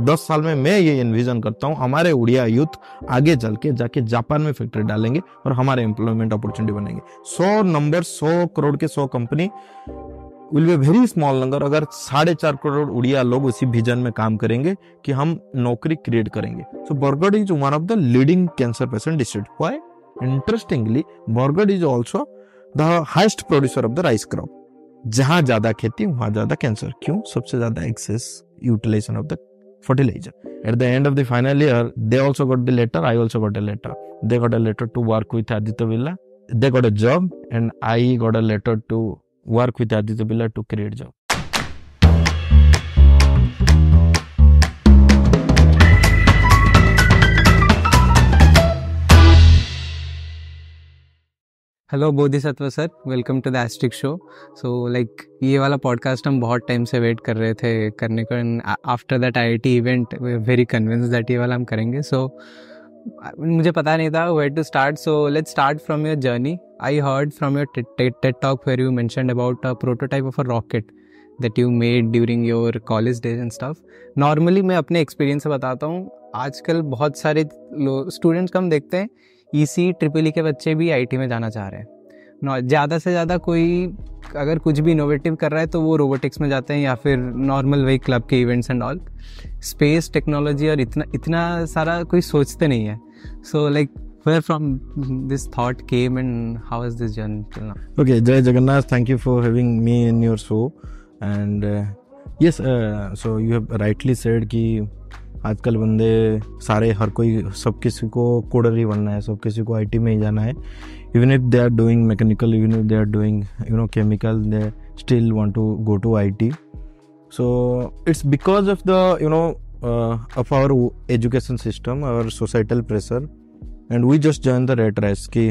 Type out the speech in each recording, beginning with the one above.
दस साल में मैं ये इन्विजन करता हूँ, हमारे उड़िया यूथ आगे चल के जाके जापान में फैक्ट्री डालेंगे और हमारे एम्प्लॉयमेंट अपॉर्चुनिटी बनेंगे। सौ नंबर सौ करोड़ के सौ company will be very small number अगर साढ़े चार करोड़ उड़िया लोग उसी विजन में काम करेंगे कि हम नौकरी क्रिएट करेंगे। So Bargarh is one of the leading cancer patient district why interestingly Bargarh is also the highest producer of the rice crop जहाँ ज़्यादा खेती, वहाँ ज़्यादा कैंसर क्यों? सबसे ज़्यादा excess utilisation of the fertilizer. At the end of the final year they also got the letter i also got a letter. They got a letter to work with aditya villa they got a job and i got a letter to work with aditya villa to create job hello Bodhisattva sir welcome to the asterisk show so like ये वाला podcast हम बहुत time से wait कर रहे थे करने को after that IIT event very convince that ये वाला हम करेंगे. सो so, मुझे पता नहीं था where to start so let start from your journey I heard from your TED talk where you mention about prototype of a rocket that you made during your college days and stuff normally मैं अपने experience से बताता हूँ. आजकल बहुत सारे students कम देखते हैं इसी ट्रिपल ई e के बच्चे भी आईटी में जाना चाह रहे हैं। ज़्यादा से ज़्यादा कोई अगर कुछ भी इनोवेटिव कर रहा है तो वो रोबोटिक्स में जाते हैं या फिर नॉर्मल वही क्लब के events and all space technology और इतना इतना सारा कोई सोचते नहीं है। So like where from this thought came and how is this journey okay Jai Jagannath thank you for having me in your show and yes so you have rightly said कि आजकल बंदे सारे, हर कोई सब किसी को कोडर ही बनना है, सब किसी को आईटी में ही जाना है। Even if they are doing mechanical even if they are doing you know chemical they still want to go to IT so it's because of the you know of our education system our societal pressure and we just join the rat race कि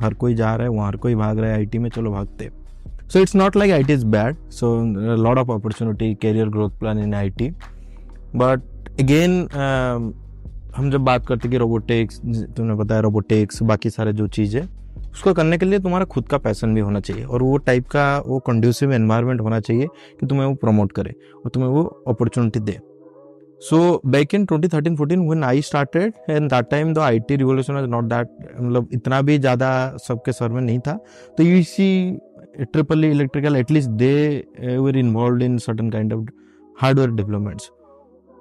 हर कोई जा रहा है, वहाँ हर कोई भाग रहा है आईटी में चलो भागते। So it's not like I T is bad so lot of opportunity career growth plan in I T but again um, हम जब बात करते कि रोबोटिक्स तुमने बताया रोबोटिक्स बाकी सारे जो चीज़ है उसको करने के लिए तुम्हारा खुद का पैसन भी होना चाहिए और वो टाइप का वो कंड्यूसिव एनवायरनमेंट होना चाहिए कि तुम्हें वो प्रमोट करे और तुम्हें वो opportunity they. So back in twenty thirteen fourteen one I started and that time the I T revolution is not that मतलब इतना भी ज़्यादा सबके सर में नहीं था तो you see triple electrical at least they were involved in certain kind of hardware developments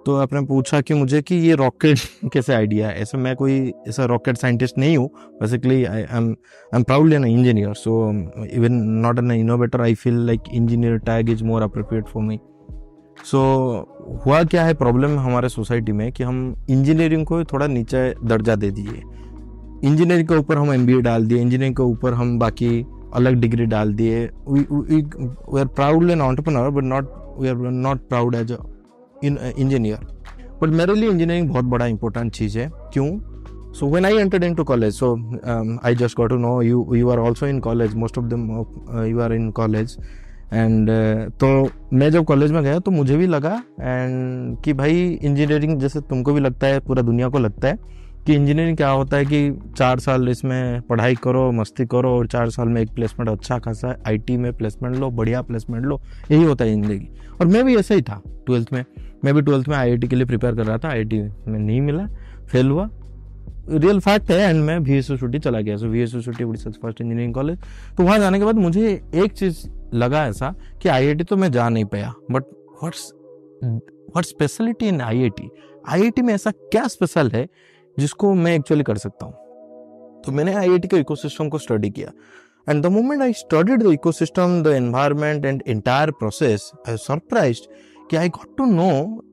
तो आपने पूछा कि मुझे कि ये रॉकेट कैसे आइडिया है? ऐसा मैं कोई, ऐसा रॉकेट साइंटिस्ट नहीं हूँ। Basically I am I am proudly an engineer so even not an innovator I feel like engineer tag is more appropriate for me so हुआ क्या है प्रॉब्लम हमारे सोसाइटी में कि हम इंजीनियरिंग को थोड़ा नीचे दर्जा दे दिए। इंजीनियरिंग के ऊपर हम एमबीए डाल दिए इंजीनियरिंग के ऊपर हम बाकी अलग डिग्री डाल दिए। We are proudly an entrepreneur but not we are not proud as engineer but मेरे लिए इंजीनियरिंग बहुत बड़ा इंपॉर्टेंट चीज़ है। क्यों? So when I entered in to college so I just got to know you you are also in college most of them you are in college and तो मैं जब कॉलेज में गया तो मुझे भी लगा एंड कि भाई इंजीनियरिंग जैसे तुमको भी लगता है, पूरा दुनिया को लगता है, कि इंजीनियरिंग क्या होता है कि चार साल इसमें पढ़ाई करो, मस्ती करो, और चार साल में एक प्लेसमेंट अच्छा खासा आईटी में प्लेसमेंट लो, बढ़िया प्लेसमेंट लो, यही होता है ज़िंदगी। और मैं भी ऐसा ही था ट्वेल्थ में। मैं भी ट्वेल्थ में आईआईटी के लिए प्रिपेयर कर रहा था आईआईटी में नहीं मिला फेल हुआ। रियल फैक्ट है एंड मैं वी एस चला गया। So V S Odisha first engineering college तो वहाँ जाने के बाद मुझे एक चीज़ लगा ऐसा कि आई तो मैं जा नहीं पाया। But what's what speciality in I I में ऐसा क्या स्पेशल है जिसको मैं एक्चुअली कर सकता हूँ? तो मैंने आई के इकोसिस्टम को स्टडी किया। And the moment I studied the ecosystem the environment and entire process I surprised कि I got to know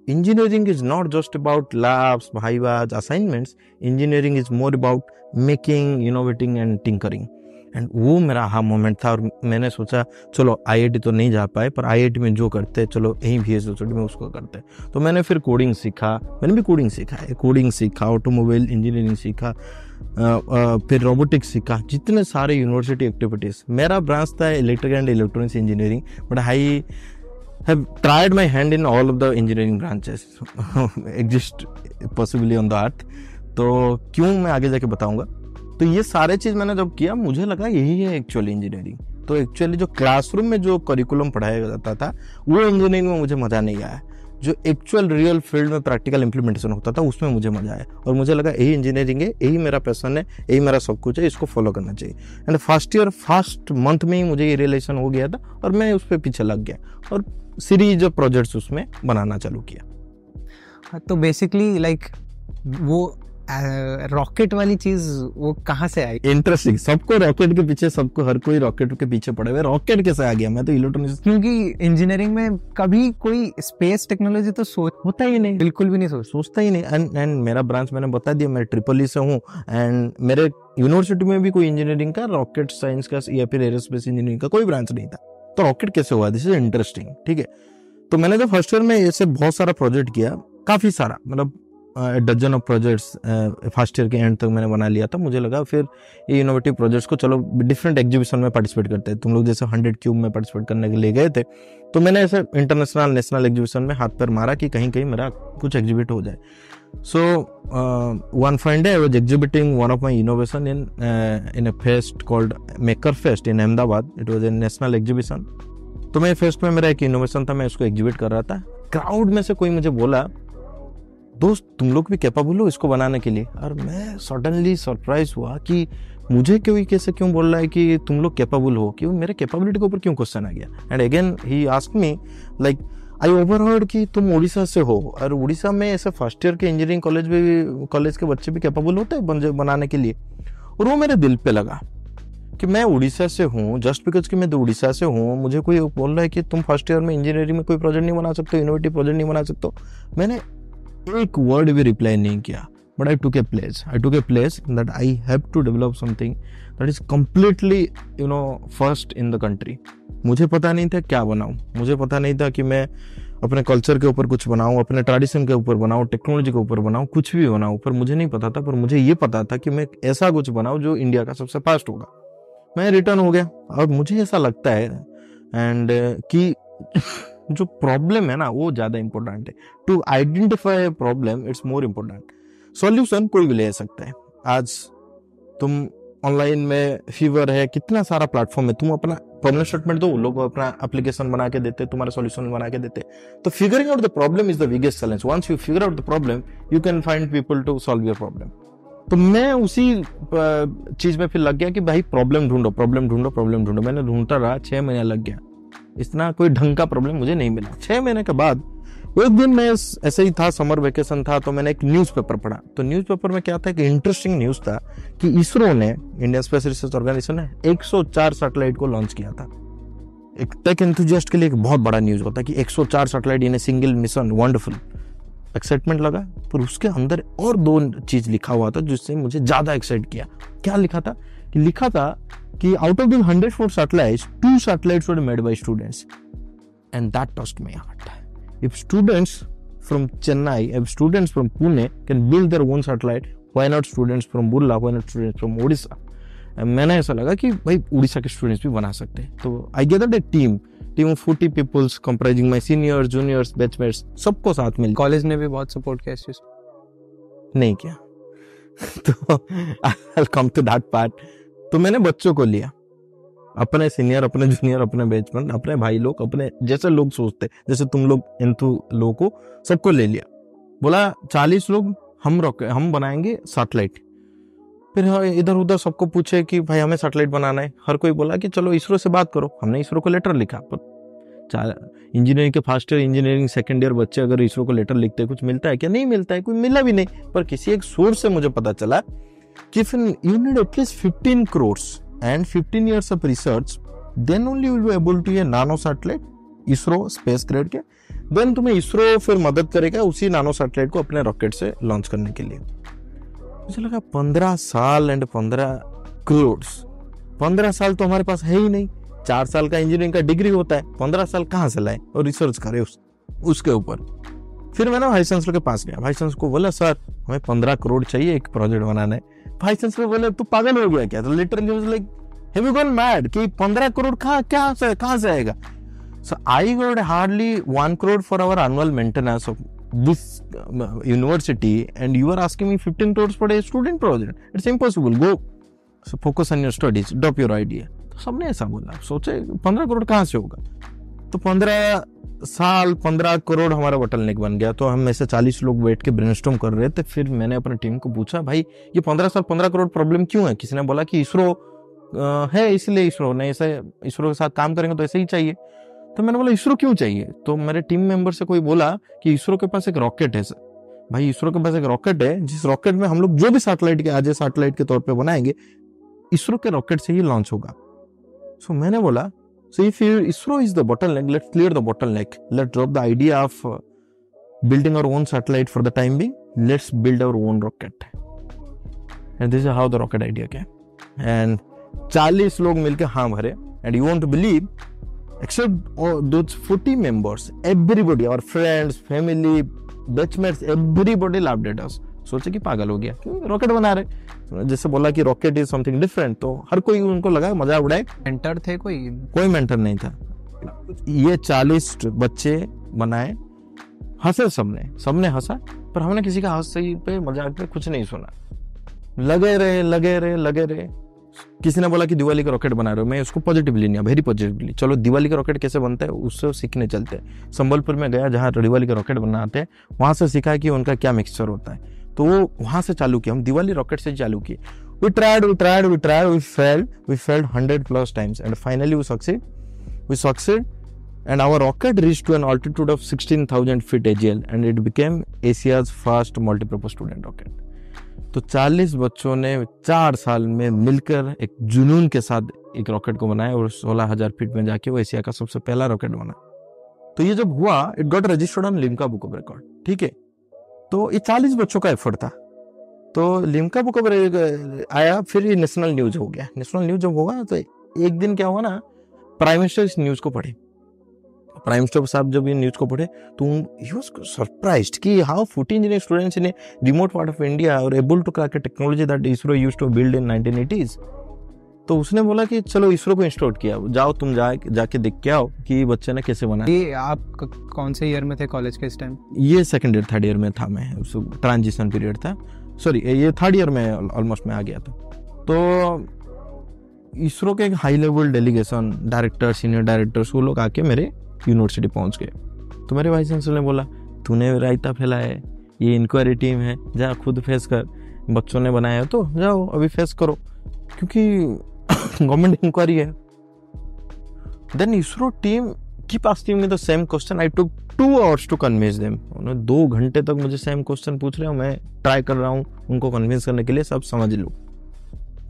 engineering is not just about labs vivas assignments engineering is more about making innovating and tinkering and वो मेरा हा moment था और मैंने सोचा, चलो IIT तो नहीं जा पाए, पर आईआईटी में जो करते, चलो, यहीं भी एस में उसको करते. तो मैंने फिर कोडिंग सीखा। मैंने भी कोडिंग सीखा है। कोडिंग सीखा ऑटोमोबाइल इंजीनियरिंग सीखा फिर रोबोटिक्स सीखा। जितने सारे यूनिवर्सिटी एक्टिविटीज़ मेरा ब्रांच था electric and electronics engineering but I have tried my hand in all of the engineering branches. Exist possibly on the earth. तो क्यों मैं आगे जाके बताऊँगा? तो ये सारे चीज़ मैंने जब किया, मुझे लगा यही है एक्चुअली इंजीनियरिंग तो एक्चुअली जो क्लासरूम में जो करिकुलम पढ़ाया जाता था, वो इंजीनियरिंग में मुझे मज़ा नहीं आया। जो एक्चुअल रियल फ़ील्ड में प्रैक्टिकल इंप्लीमेंटेशन होता था, उसमें मुझे मज़ा आया। और मुझे लगा यही इंजीनियरिंग है, यही मेरा पैसन है, यही मेरा सब कुछ है, इसको फॉलो करना चाहिए। And first year first month में ही मुझे ये रिलेशन हो गया था और मैं उस पर पीछे लग गया। और सीरीज़ ऑफ़ प्रोजेक्ट्स उसमें बनाना चालू किया। तो बेसिकली लाइक वो रॉकेट वाली चीज़ वो कहाँ से आई? इंटरेस्टिंग सबको रॉकेट के पीछे सबको हर कोई रॉकेट के पीछे पड़े हुए। रॉकेट कैसे आ गया मैं तो इलेक्ट्रॉनिक्स क्योंकि इंजीनियरिंग में कभी कोई स्पेस टेक्नोलॉजी तो सोच होता ही नहीं। बिल्कुल भी नहीं सोच सोचता ही नहीं। एंड एंड मेरा ब्रांच मैंने बता दिया मैं ट्रिपल ई से हूँ। एंड मेरे यूनिवर्सिटी में भी कोई इंजीनियरिंग का रॉकेट साइंस का या फिर एरोस्पेस इंजीनियरिंग का कोई ब्रांच नहीं था। तो रॉकेट कैसे हुआ? दिस इज़ इंटरेस्टिंग ठीक है? तो मैंने जब फ़र्स्ट ईयर में ऐसे बहुत सारा प्रोजेक्ट किया, काफ़ी सारा मतलब dozen of projects first year के एंड तक मैंने बना लिया था। मुझे लगा फिर ये इनोवेटिव प्रोजेक्ट्स को चलो डिफरेंट एग्जीबिशन में पार्टिसिपेट करते हैं। तुम लोग जैसे हंड्रेड क्यूब में पार्टिसिपेट करने के लिए गए थे तो मैंने ऐसे इंटरनेशनल नेशनल एग्जीबिशन में हाथ पैर मारा कि कहीं कहीं मेरा कुछ एग्जिबिट हो जाए। So one fine day I was exhibiting one of my innovation in in a fest called maker fest in Ahmedabad it was a national exhibition तो मैं फेस्ट में मेरा एक इनोवेशन था, मैं उसको एग्जिबिट कर रहा था। क्राउड में से कोई मुझे बोला, दोस्त, तुम लोग भी कैपेबल हो इसको बनाने के लिए? और मैं सडनली सरप्राइज़ हुआ कि मुझे क्यों कैसे क्यों बोल रहा है कि तुम लोग कैपेबल हो? क्यों मेरे कैपेबिलिटी के ऊपर क्यों क्वेश्चन आ गया? And again he ask me like I overheard कि तुम उड़ीसा से हो। और उड़ीसा में ऐसे फ़र्स्ट ईयर के इंजीनियरिंग कॉलेज में कॉलेज के बच्चे भी कैपेबल होते हैं बनाने के लिए। और वो मेरे दिल पे लगा कि मैं उड़ीसा से हूँ जस्ट बिकॉज़ कि मैं तो उड़ीसा से हूँ, मुझे कोई बोल रहा है कि तुम फ़र्स्ट ईयर में इंजीनियरिंग में कोई प्रोजेक्ट नहीं बना सकते इनोवेटिव प्रोजेक्ट नहीं बना सकते मैंने एक वर्ड भी रिप्लाई नहीं किया। But I took a place I took a place that I have to develop something that is completely you know first in the country मुझे पता नहीं था क्या बनाऊँ। मुझे पता नहीं था कि मैं अपने कल्चर के ऊपर कुछ बनाऊँ, अपने ट्रेडिशन के ऊपर बनाऊँ टेक्नोलॉजी के ऊपर बनाऊँ, कुछ भी बनाऊँ, पर मुझे नहीं पता था, पर मुझे ये पता था कि मैं ऐसा कुछ बनाऊँ जो इंडिया का सबसे फास्ट होगा। मैं रिटर्न हो गया। और मुझे ऐसा लगता है एंड कि जो प्रॉब्लम है ना, वो ज़्यादा इंपॉर्टेंट है। To identify problem it's more important solution कोई भी ले सकता है। आज तुम ऑनलाइन में फीवर है, कितना सारा प्लेटफॉर्म है? तुम अपना प्रॉब्लम स्टेटमेंट दो, लोग अपना एप्लीकेशन बना के देते, तुम्हारा सॉल्यूशन बना के देते। तो figuring out the problem is the biggest challenge once you figure out the problem you can find people to solve your problem तो मैं उसी चीज़ में फिर लग गया कि भाई प्रॉब्लम ढूंढो प्रॉब्लम ढूंढो प्रॉब्लम ढूंढो। मैंने ढूंढता रहा, छह महीने लग गया। इतना कोई ढंग का प्रॉब्लम मुझे नहीं मिला। छह महीने के बाद एक दिन मैं ऐसे ही था समर वेकेशन था तो मैंने एक न्यूज़पेपर पढ़ा। तो न्यूज़पेपर में क्या था कि इंटरेस्टिंग न्यूज़ था कि इसरो ने इंडियन स्पेस रिसर्च ऑर्गेनाइजेशन ने 104 सैटेलाइट को लॉन्च किया था। एक टेक एंथुजियास्ट के लिए एक बहुत बड़ा न्यूज़ होता है कि 104 satellite in a single mission wonderful excitement लगा पर उसके अंदर और दो चीज़ लिखा हुआ था जिससे मुझे ज़्यादा एक्साइट किया। क्या लिखा था? कि लिखा था कि out of the 104 satellites, two satellites were made by students. And that touched my heart. If students from Chennai, if students from Pune can build their own satellite, why not students from Burla, why not students from Odisha? मैंने ऐसा लगा कि भाई उड़ीसा के students भी बना सकते हैं। तो I get a team team of forty peoples comprising my seniors juniors batchmates सबको साथ मिल। कॉलेज ने भी बहुत सपोर्ट किया इस नहीं किया। तो I come to that part तो मैंने बच्चों को लिया। अपने सीनियर अपने जूनियर अपने बैचमैन अपने भाई लोग अपने जैसे लोग सोचते जैसे तुम लोग इंतु लोगों को सबको ले लिया। बोला चालीस लोग हम रोके हम बनाएँगे सैटेलाइट फिर हाँ, इधर उधर सबको पूछे कि भाई हमें सैटेलाइट बनाना है। हर कोई बोला कि चलो इसरो से बात करो। हमने इसरो को लेटर लिखा। पर इंजीनियरिंग के first year engineering second year बच्चे अगर इसरो को लेटर लिखते हैं कुछ मिलता है क्या? नहीं मिलता है कोई मिला भी नहीं। पर किसी एक सोर्स से मुझे पता चला if you need at least 15 crores and 15 years of research then only will be able to ये nano satellite ISRO space grade के देन तुम्हें इसरो फिर मदद करेगा उसी नानो सैटेलाइट को अपने रॉकेट से लॉन्च करने के लिए। मुझे लगा पंद्रह साल एंड पंद्रह करोड़ पंद्रह साल तो हमारे पास है ही नहीं। चार साल का इंजीनियरिंग का डिग्री होता है। पंद्रह साल कहाँ से लाए? और रिसर्च करे उस, उसके ऊपर। फिर मैंने वाइस चांसलर के पास गया। वाइस चांसलर को बोला सर हमें पंद्रह करोड़ चाहिए एक प्रोजेक्ट बनाना। वाइस चांसलर बोले तू पागल हो गया क्या? Literally like have you gone mad कि 15 करोड़ कहाँ क्या से कहाँ से आएगा? So I got hardly 1 crore for our annual maintenance of this uh, university and you are asking me 15 crores for a student project. It's impossible. Go. So focus on your studies. Drop your idea. तो सबने ऐसा बोला। सोचे पंद्रह करोड़ कहाँ से होगा? तो पंद्रह साल पंद्रह करोड़ हमारा बोटल नेक बन गया तो हम ऐसे चालीस लोग बैठ के ब्रेनस्टॉर्म कर रहे थे, फिर मैंने अपने टीम को पूछा, भाई, ये पंद्रह साल पंद्रह करोड़ प्रॉब्लम क्यों है? किसी ने बोला कि इसरो है इसलिए इसरो, नहीं, ऐसे इसरो के साथ काम करेंगे तो ऐसे ही चाहिए। तो मैंने बोला, इसरो क्यों चाहिए? तो मेरे टीम मेंबर से कोई बोला कि इसरो के पास एक रॉकेट है सर। भाई, इसरो के पास एक रॉकेट है, जिस रॉकेट में हम लोग जो भी सैटेलाइट के, आज सैटेलाइट के तौर पर बनाएँगे, इसरो के रॉकेट से ही लॉन्च होगा। सो मैंने बोला so if ISRO is the bottleneck let clear the bottleneck let drop the idea of building our own satellite for the time being let's build our own rocket and this is how the rocket idea came and 40 लोग मिलके हाँ भरे and you won't believe except those 40 members everybody our friends family batchmates everybody love that us सोचे कि पागल हो गया। क्यों? रॉकेट बना रहे। जैसे बोला कि रॉकेट इज़ समथिंग डिफरेंट तो हर कोई उनको लगा मज़ा उड़ाए। मेंटर थे कोई? कोई मेंटर नहीं था। ये चालीस बच्चे बनाए। हंसे सबने। सबने हंसा पर हमने किसी का हंस पे मज़ाक पे कुछ नहीं सुना। लगे रहे लगे रहे लगे रहे। किसी ने बोला कि दिवाली का रॉकेट बना रहे हो। मैं उसको पॉजिटिवली नहीं वेरी पॉजिटिवली चलो दिवाली का रॉकेट कैसे बनता है उससे सीखने चलते हैं। संबलपुर में गया जहाँ दिवाली का रॉकेट बनाते हैं वहाँ से सीखा कि उनका क्या मिक्सचर होता है। तो वो वहाँ से चालू किया हम दिवाली रॉकेट से चालू किए। We tried we tried we tried we failed we failed hundred plus times and finally we succeed we succeed and our rocket reached to an altitude of 16,000 feet AGL and it became Asia's first multi-purpose student rocket. तो 40 बच्चों ने चार साल में मिलकर एक जुनून के साथ एक रॉकेट को बनाया और 16,000 फीट में जाके वो एशिया का सबसे पहला रॉकेट बना। तो ये जब हुआ it got registered on Limca book of record ठीक है? तो ये 40 बच्चों का एफर्ट था। तो लिमका बुक ऑफ़ आया, फिर ये नेशनल न्यूज़ हो गया। नेशनल न्यूज़ जब होगा तो एक दिन क्या हुआ ना प्राइम मिनिस्टर इस न्यूज़ को पढ़े। प्राइम मिनिस्टर साहब जब ये न्यूज़ को पढ़े तो वाज सरप्राइज्ड कि how 14 engineering students in remote part of India are able to crack technology that ISRO use to build in 1980s तो उसने बोला कि चलो इसरो को इंस्टॉल किया। जाओ तुम जा जाके देख के आओ कि बच्चे ने कैसे बनाया। ये आप कौन से ईयर में थे कॉलेज के इस टाइम ये सेकंड ईयर थर्ड ईयर में था मैं। ट्रांजिशन पीरियड था। सॉरी ये थर्ड ईयर में ऑलमोस्ट मैं आ गया था। तो इसरो के एक high level delegation director senior directors वो लोग आके मेरे यूनिवर्सिटी पहुँच गए। तो मेरे वाइस चांसलर ने बोला तूने रायता फैलाया है ये इंक्वायरी टीम है जा खुद फेस कर। बच्चों ने बनाया तो जाओ अभी फेस करो। क्योंकि इंक्वायरी है। देन इसरो टीम की पास टीम में the same question I took two hours to convince them उन्होंने दो घंटे तक मुझे सेम क्वेश्चन पूछ रहे हो मैं ट्राई कर रहा हूँ उनको कन्विंस करने के लिए, सब समझ लो।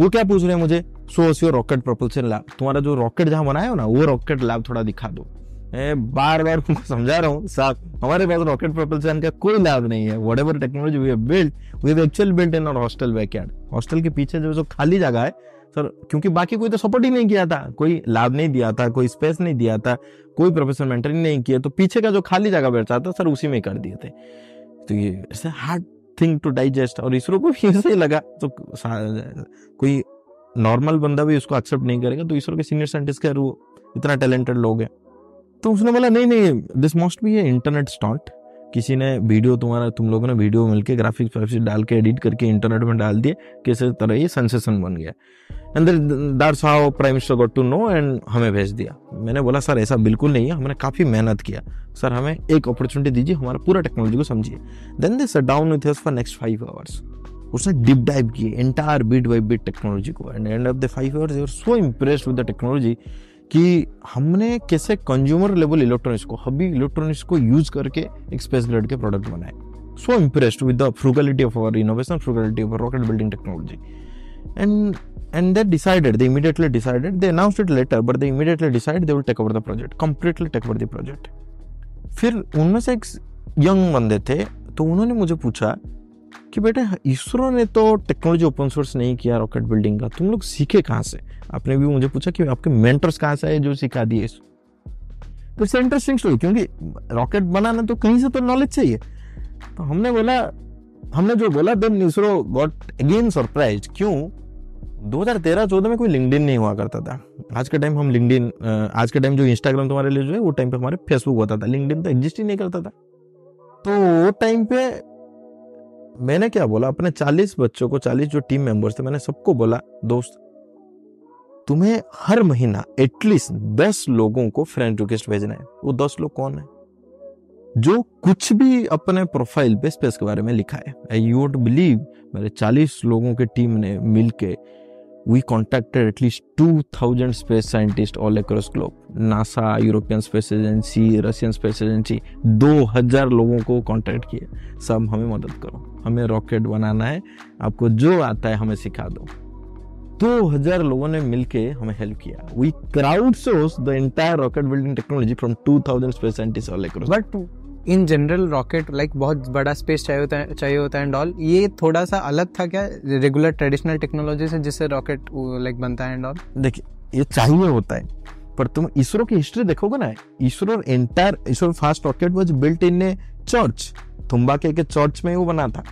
वो क्या पूछ रहे हैं मुझे? So your rocket propulsion lab तुम्हारा जो रॉकेट जहाँ बनाया हो ना, वो रॉकेट लैब थोड़ा दिखा दो। मैं बार बार उनको समझा रहा हूँ, साहब, हमारे पास रॉकेट प्रोपल्सन का कोई लैब नहीं है। Whatever technology we have build we have actual built in our hostel backyard hostel के पीछे जो जो खाली जगह है सर, क्योंकि बाकी कोई तो सपोर्ट ही नहीं किया था। कोई लाभ नहीं दिया था, कोई स्पेस नहीं दिया था, कोई प्रोफेसर मेंटरिंग नहीं किया। तो पीछे का जो खाली जगह बैठा था, सर, उसी में कर दिए थे। तो ये हार्ड थिंग टू डाइजेस्ट और इसरो को भी ऐसे ही लगा। तो कोई नॉर्मल बंदा भी उसको एक्सेप्ट नहीं करेगा तो इसरो के सीनियर साइंटिस्ट के वो इतना टैलेंटेड लोग हैं। तो उसने बोला, नहीं नहीं this must be internet stunt किसी ने वीडियो तुम्हारा, तुम लोगों ने वीडियो मिलके ग्राफिक्स वाफिक्स डाल के एडिट करके इंटरनेट में डाल दिए, किसी तरह ये सेंसेशन बन गया। And that's how prime minister got to know and हमें भेज दिया। मैंने बोला, सर, ऐसा बिल्कुल नहीं है, हमने काफ़ी मेहनत किया। सर, हमें एक अपॉर्चुनिटी दीजिए, हमारा पूरा टेक्नोलॉजी को समझिए। Then they sat down with for next five hours उसने डिप डाइव किए entire bit by bit technology को। And end of the five hours you're so impressed with the technology कि हमने कैसे कंज्यूमर लेवल इलेक्ट्रॉनिक्स को, हबी electronics को use करके एक स्पेस ग्रेड के प्रोडक्ट बनाए। So impressed with the frugality of our innovation frugality of rocket building technology and and they decided they immediately decided they announce it later but they immediately decide they will take over the project completely take over the project फिर उनमें से एक young बंदे थे तो उन्होंने मुझे पूछा कि बेटे, इसरो ने तो टेक्नोलॉजी ओपन सोर्स नहीं किया रॉकेट बिल्डिंग का। तुम लोग सीखे कहाँ से? आपने भी मुझे पूछा कि आपके मेंटर्स कहाँ से है जो सिखा दिए तो इट्स इंटरेस्टिंग स्टोरी क्योंकि रॉकेट बनाना तो कहीं से तो नॉलेज चाहिए। तो हमने बोला, हमने जो बोला then ISRO got again surprise क्यों? 2013-14 में कोई लिंक्डइन नहीं हुआ करता था। आज के टाइम हम लिंक्डइन आज के टाइम जो इंस्टाग्राम तुम्हारे लिए जो है, वो टाइम पे हमारे फेसबुक होता था। लिंक्डइन तो एग्जिस्ट ही नहीं करता था। तो वो टाइम पे मैंने क्या बोला? अपने 40 बच्चों को 40 जो टीम मेंबर्स थे, मैंने सबको बोला, दोस्त, तुम्हें हर महीना एटलीस्ट 10 लोगों को फ्रेंड रिक्वेस्ट भेजना है। वो 10 लोग कौन है? जो कुछ भी अपने प्रोफ़ाइल पे स्पेस के बारे में लिखा है। आई यू बिलीव मेरे 40 लोगों के टीम ने मिलके we contacted at least 2000 space scientists all across globe. NASA European Space Agency Russian Space Agency 2000 लोगों को कांटेक्ट किए। सब हमें मदद करो। हमें रॉकेट बनाना है। आपको जो आता है, हमें सिखा दो। 2000 लोगों ने मिलके हमें हेल्प किया। We crowd source the entire rocket building technology from 2000 space scientist all across but in general rocket like बहुत बड़ा स्पेस चाहिए होता है चाहिए होता है एंड ऑल ये थोड़ा सा अलग था क्या? रेगुलर ट्रेडिशनल टेक्नोलॉजी से जिससे रॉकेट लाइक बनता है एंड ऑल देखिए ये चाहिए होता है पर तुम इसरो की हिस्ट्री देखोगे ना ISRO entire ISRO first rocket was built in a church Thumba के, के चर्च में वो बना था.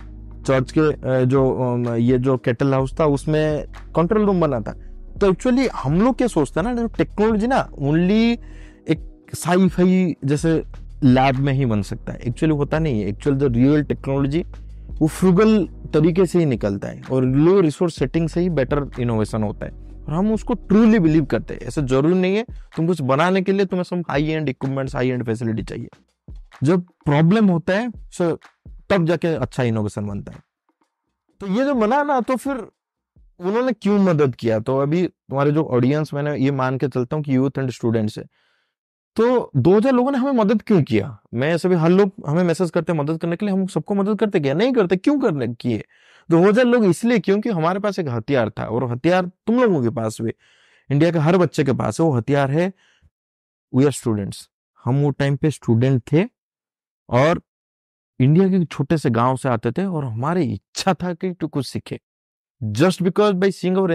चर्च के जो ये जो केटल हाउस था उसमें कंट्रोल रूम बना था. तो एक्चुअली हम लोग क्या सोचते हैं ना टेक्नोलॉजी ना ओनली एक साई फाई जैसे लैब में ही बन सकता है। एक्चुअली होता नहीं है। एक्चुअल जो रियल टेक्नोलॉजी वो फ्रूगल तरीके से ही निकलता है और लो रिसोर्स सेटिंग से ही बेटर इनोवेशन होता है। और हम उसको ट्रूली बिलीव करते हैं। ऐसा ज़रूरी नहीं है। तुम कुछ बनाने के लिए तुम्हें सब high end equipments high end facility चाहिए। जब प्रॉब्लम होता है सो तब जाके अच्छा इनोवेशन बनता है। तो ये जो बना ना तो फिर उन्होंने क्यों मदद किया? तो अभी तुम्हारे जो ऑडियंस मैंने ये मान के चलता हूँ कि यूथ एंड स्टूडेंट्स है। तो दो हज़ार लोगों ने हमें मदद क्यों किया? मैं ऐसे भी हर लोग हमें मैसेज करते हैं मदद करने के लिए, हम सबको मदद करते क्या? नहीं करते, क्यों करने किए? दो हज़ार लोग इसलिए क्योंकि हमारे पास एक हथियार था और हथियार तुम लोगों के पास भी। इंडिया के हर बच्चे के पास है, वो हथियार है। वी आर स्टूडेंट्स हम वो टाइम पे स्टूडेंट थे और इंडिया के छोटे से गाँव से आते थे और हमारी इच्छा था कि तू कुछ सीखे। Just because by seeing our